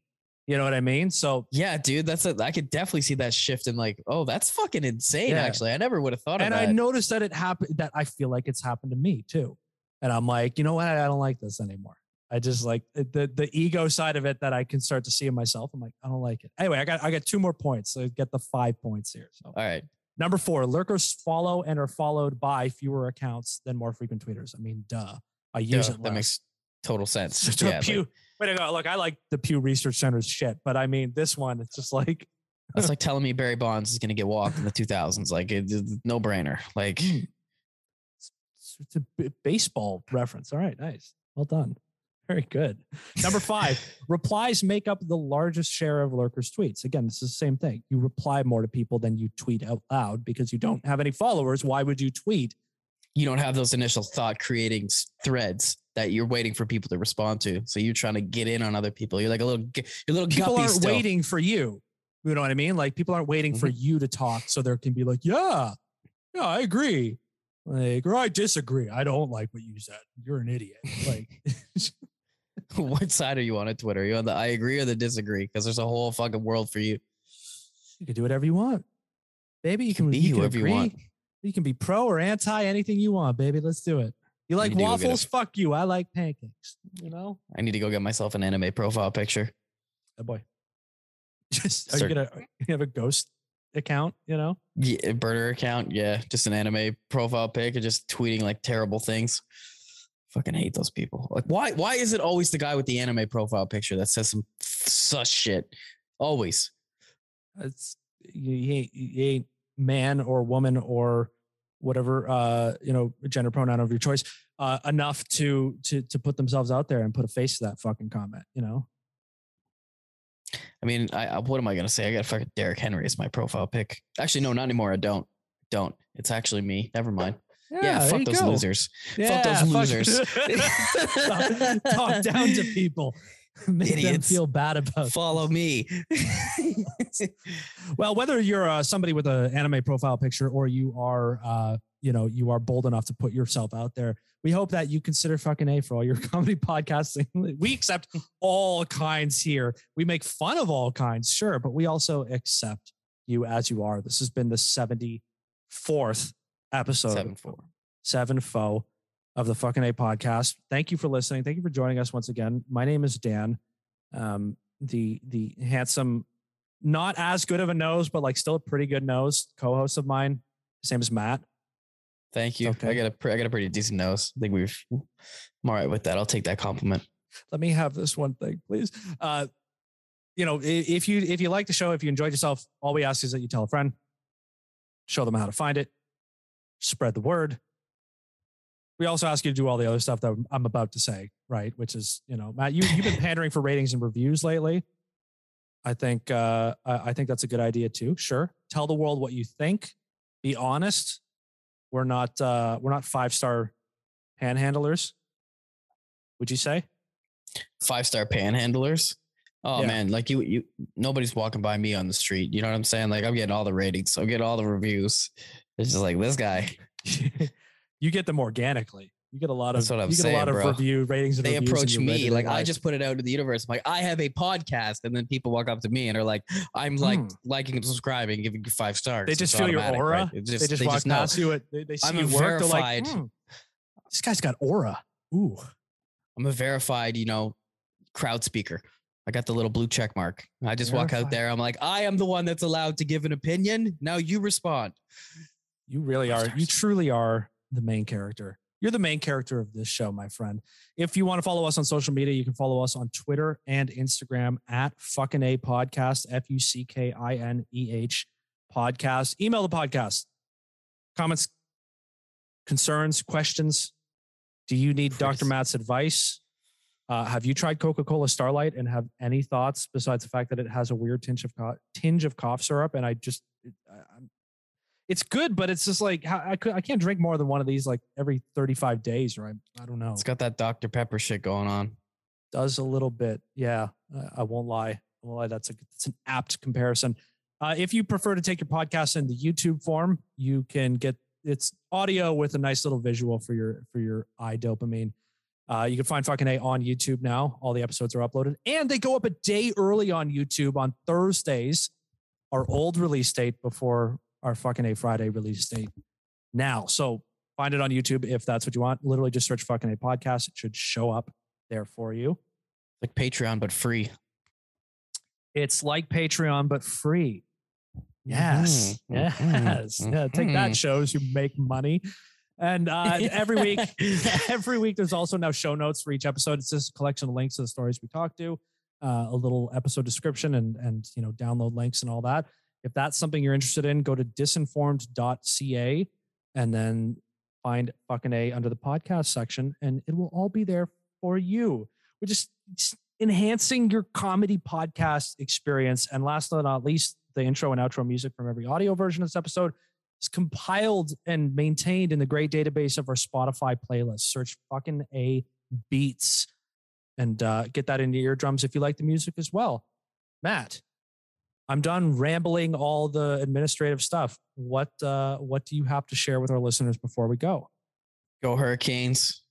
You know what I mean? So yeah, dude, that's a, I could definitely see that shift in like, oh, that's fucking insane. Yeah. Actually, I never would have thought of it. and I noticed that it happened. That I feel like it's happened to me too. And I'm like, you know what? I don't like this anymore. I just like the the ego side of it that I can start to see in myself. I'm like, I don't like it. Anyway, I got I got two more points. So I get the five points here. So All right. number four, lurkers follow and are followed by fewer accounts than more frequent tweeters. I mean, duh. I use Yeah, it. that less. makes total sense. A Yeah, like- Pew. Way to go. Look, I like the Pew Research Center's shit, but I mean, this one, it's just like, That's like telling me Barry Bonds is going to get walked in the 2000s. Like, it's no brainer. Like, Mm. it's, it's a b- baseball reference. All right, nice. Well done. Very good. Number five, replies make up the largest share of lurkers' tweets. Again, this is the same thing. You reply more to people than you tweet out loud because you don't have any followers. Why would you tweet? You don't have those initial thought creating threads that you're waiting for people to respond to. So you're trying to get in on other people. You're like a little, you're a little People guppy aren't still. waiting for you. You know what I mean? Like people aren't waiting for mm-hmm. you to talk so there can be like, yeah, yeah, I agree. Like, or I disagree. I don't like what you said. You're an idiot. Like, what side are you on at Twitter? Are you on the I agree or the disagree? Because there's a whole fucking world for you. You can do whatever you want, baby. You You can can be you whoever you want. You can be pro or anti anything you want, baby. Let's do it. You like need to go get a- waffles? Fuck you. I like pancakes. You know, I need to go get myself an anime profile picture. oh boy. Just are Start- you gonna you have a ghost account? You know, Yeah, burner account. Yeah, just an anime profile pic and just tweeting like terrible things. Fucking hate those people. Like, why? Why is it always the guy with the anime profile picture that says some sus shit? Always. it's you, you, ain't, you ain't man or woman or whatever uh you know gender pronoun of your choice uh enough to to to put themselves out there and put a face to that fucking comment. You know. I mean, I, I what am I gonna say? I got fucking Derrick Henry as my profile pic. Actually, no, not anymore. I don't. Don't. It's actually me. Never mind. Yeah, there fuck those go. losers. Yeah, those losers. talk, talk down to people. Make them feel bad about. Follow me. Well, whether you're uh, somebody with an anime profile picture or you are, uh, you know, you are bold enough to put yourself out there, we hope that you consider fucking a for all your comedy podcasting. We accept all kinds here. We make fun of all kinds, sure, but we also accept you as you are. This has been the 74th episode Seven four. seven foe of the fucking a podcast thank you for listening thank you for joining us once again my name is dan um the the handsome not as good of a nose but like still a pretty good nose co-host of mine Same as matt Thank you. Okay. I got a I got a pretty decent nose. I think we've. I'm all right with that. I'll take that compliment. let me have this one thing please uh you know if you if you like the show if you enjoyed yourself all we ask is that you tell a friend show them how to find it spread the word we also ask you to do all the other stuff that i'm about to say right which is you know matt you, you've been pandering for ratings and reviews lately i think uh I, I think that's a good idea too sure tell the world what you think be honest we're not uh we're not five star panhandlers would you say Five star panhandlers. Oh Yeah. man, like you you nobody's walking by me on the street. You know what I'm saying? Like I'm getting all the ratings. I'm getting all the reviews. It's just like this guy. You get them organically. You get a lot of That's what I'm you get saying, a lot of bro. review ratings and they approach me like I just put it out into the universe. I'm like I have a podcast, and then people walk up to me and are like, "I'm like Hmm. liking and subscribing, giving you five stars." they It's just feel your aura. right? It they just they walk know. past you. At, they, they see I'm you a work. They're like, verified- "Hmm, this guy's got aura. Ooh, I'm a verified, you know, crowd speaker. I got the little blue check mark. I just walk out there. I'm like, I am the one that's allowed to give an opinion. Now you respond. you really are. You truly are the main character. You're the main character of this show, my friend. If you want to follow us on social media, you can follow us on Twitter and Instagram at fucking a podcast, F U C K I N E H podcast. Email the podcast. Comments, concerns, questions. Do you need Dr. Matt's advice? Uh, have you tried Coca Cola Starlight and have any thoughts besides the fact that it has a weird tinge of co- tinge of cough syrup? And I just, I, I'm, it's good, but it's just like I could, I can't drink more than one of these like every 35 days, right? I don't know. It's got that Dr. Pepper shit going on. does a little bit. Yeah, I won't lie. I won't lie. That's a it's an apt comparison. Uh, if you prefer to take your podcast in the YouTube form, you can get it's audio with a nice little visual for your for your eye dopamine. Uh, you can find fucking a on YouTube now. All the episodes are uploaded, and they go up a day early on YouTube on Thursdays, our old release date before our fucking a Friday release date. Now, so find it on YouTube if that's what you want. Literally, just search fucking a podcast. It should show up there for you. Like Patreon, but free. It's like Patreon, but free. Yes. Mhm, mhm, Yes. Yeah, take that mhm. shows you make money. And uh, every week, every week, there's also now show notes for each episode. It's just a collection of links to the stories we talked to, uh, a little episode description, and and you know download links and all that. If that's something you're interested in, go to disinformed.ca and then find fucking a under the podcast section, and it will all be there for you. We're just enhancing your comedy podcast experience. And last but not least, the intro and outro music from every audio version of this episode is compiled and maintained in the great database of our Spotify playlist. Search fucking A beats and uh, get that into your eardrums if you like the music as well. Matt, I'm done rambling all the administrative stuff. What uh, what do you have to share with our listeners before we go? Go Hurricanes.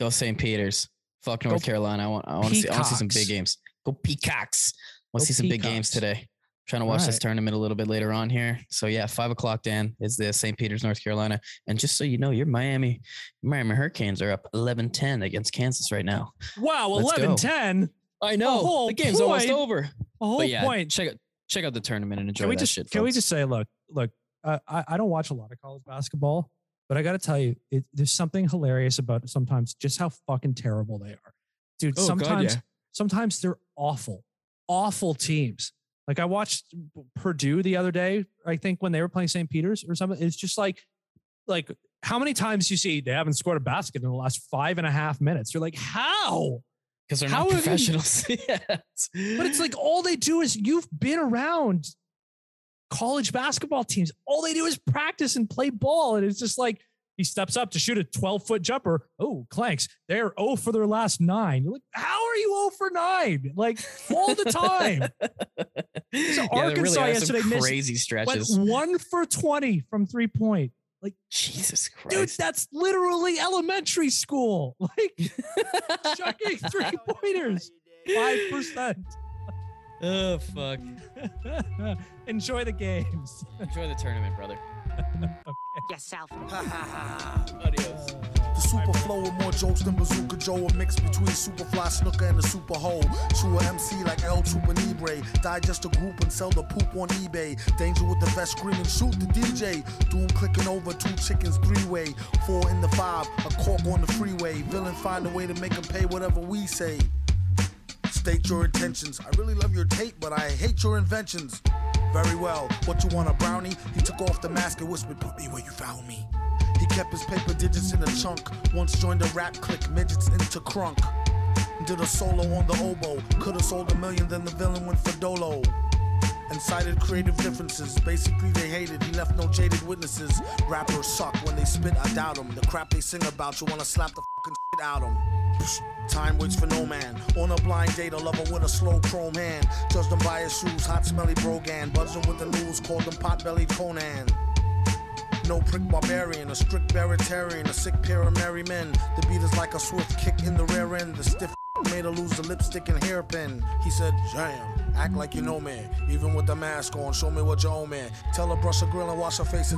Go St. Peter's. Fuck North Go Carolina. I want I want to see I want to see some big games. Go Peacocks. I want to see some big games today. Trying to watch this tournament a little bit later on here. So yeah, five o'clock Dan is the St. Peter's, North Carolina. And just so you know, your Miami, Miami Hurricanes are up 11-10 against Kansas right now. Wow, Let's 11 go. 10. I know. The game's almost over. The whole yeah, point. check out check out the tournament and enjoy Can we just shit. can we just say, look, look, uh, I I don't watch a lot of college basketball, but I got to tell you, it, there's something hilarious about sometimes just how fucking terrible they are, dude. Oh, God, sometimes yeah. sometimes they're awful, awful teams. Like I watched Purdue the other day, I think when they were playing St. Peter's or something. It's just like, like how many times you see they haven't scored a basket in the last five and a half minutes? You're like, how? Because they're how not you- professionals. yes. But it's like all they do is you've been around college basketball teams. All they do is practice and play ball. And it's just like he steps up to shoot a 12 foot jumper. Oh, clanks. They're 0 for their last nine. You're like, how are you 0 for nine? Like all the time. yeah, Arkansas really yesterday some missed- crazy Went stretches. one for 20 from three point. Jesus Christ. Dude, that's literally elementary school. Like chucking three pointers, 5%. oh fuck. Enjoy the games. Enjoy the tournament, brother. yourself. Super flow with more jokes than Bazooka Joe, a mix between Superfly Snuka and the Super Hole. True MC like El Chupa Libre. Digest a group and sell the poop on eBay. Danger with the vest screaming, shoot the DJ. Doom clicking over, two chickens, three way. Four in the five, a cork on the freeway. Villain find a way to make him pay whatever we say. State your intentions. I really love your tape, but I hate your inventions. Very well. What you want, a brownie? He took off the mask and whispered, Put me where you found me. He kept his paper digits in a chunk. Once joined a rap clique, midgets into crunk. Did a solo on the oboe. Could've sold a million, then the villain went for Dolo. And cited creative differences. Basically, they hated. He left no jaded witnesses. Rappers suck when they spit, I doubt them. The crap they sing about, you wanna slap the fucking shit out them. Time waits for no man. On a blind date, a lover with a slow chrome hand. Judged him by his shoes, hot smelly brogan. Buzzing with the news, called him pot bellied Conan. No prick barbarian, a strict baritarian, a sick pair of merry men. The beat is like a swift kick in the rear end. The stiff made her lose the lipstick and hairpin. He said, Jam, act like you know me. Even with the mask on, show me what you own, man. Tell her brush her grill and wash her face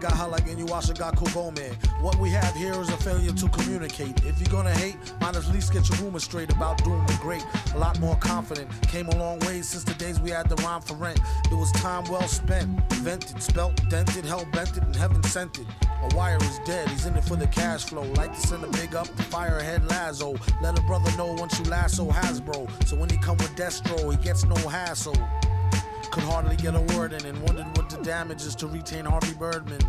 got hot and you wash a got kubo, man. What we have here is a failure to communicate. If you're gonna hate, might at least get your rumors straight about doing the great. A lot more confident. Came a long way since the days we had the rhyme for rent. It was time well spent. Vented, spelt, dented, hell bent it, and heaven sent it. A wire is dead, he's in it for the cash flow. Like to send a big up firehead Lazo. Let a brother know once you lasso Hasbro. So when he come with Destro, he gets no hassle. Could hardly get a word in and wondered what the damage is to retain Harvey Birdman.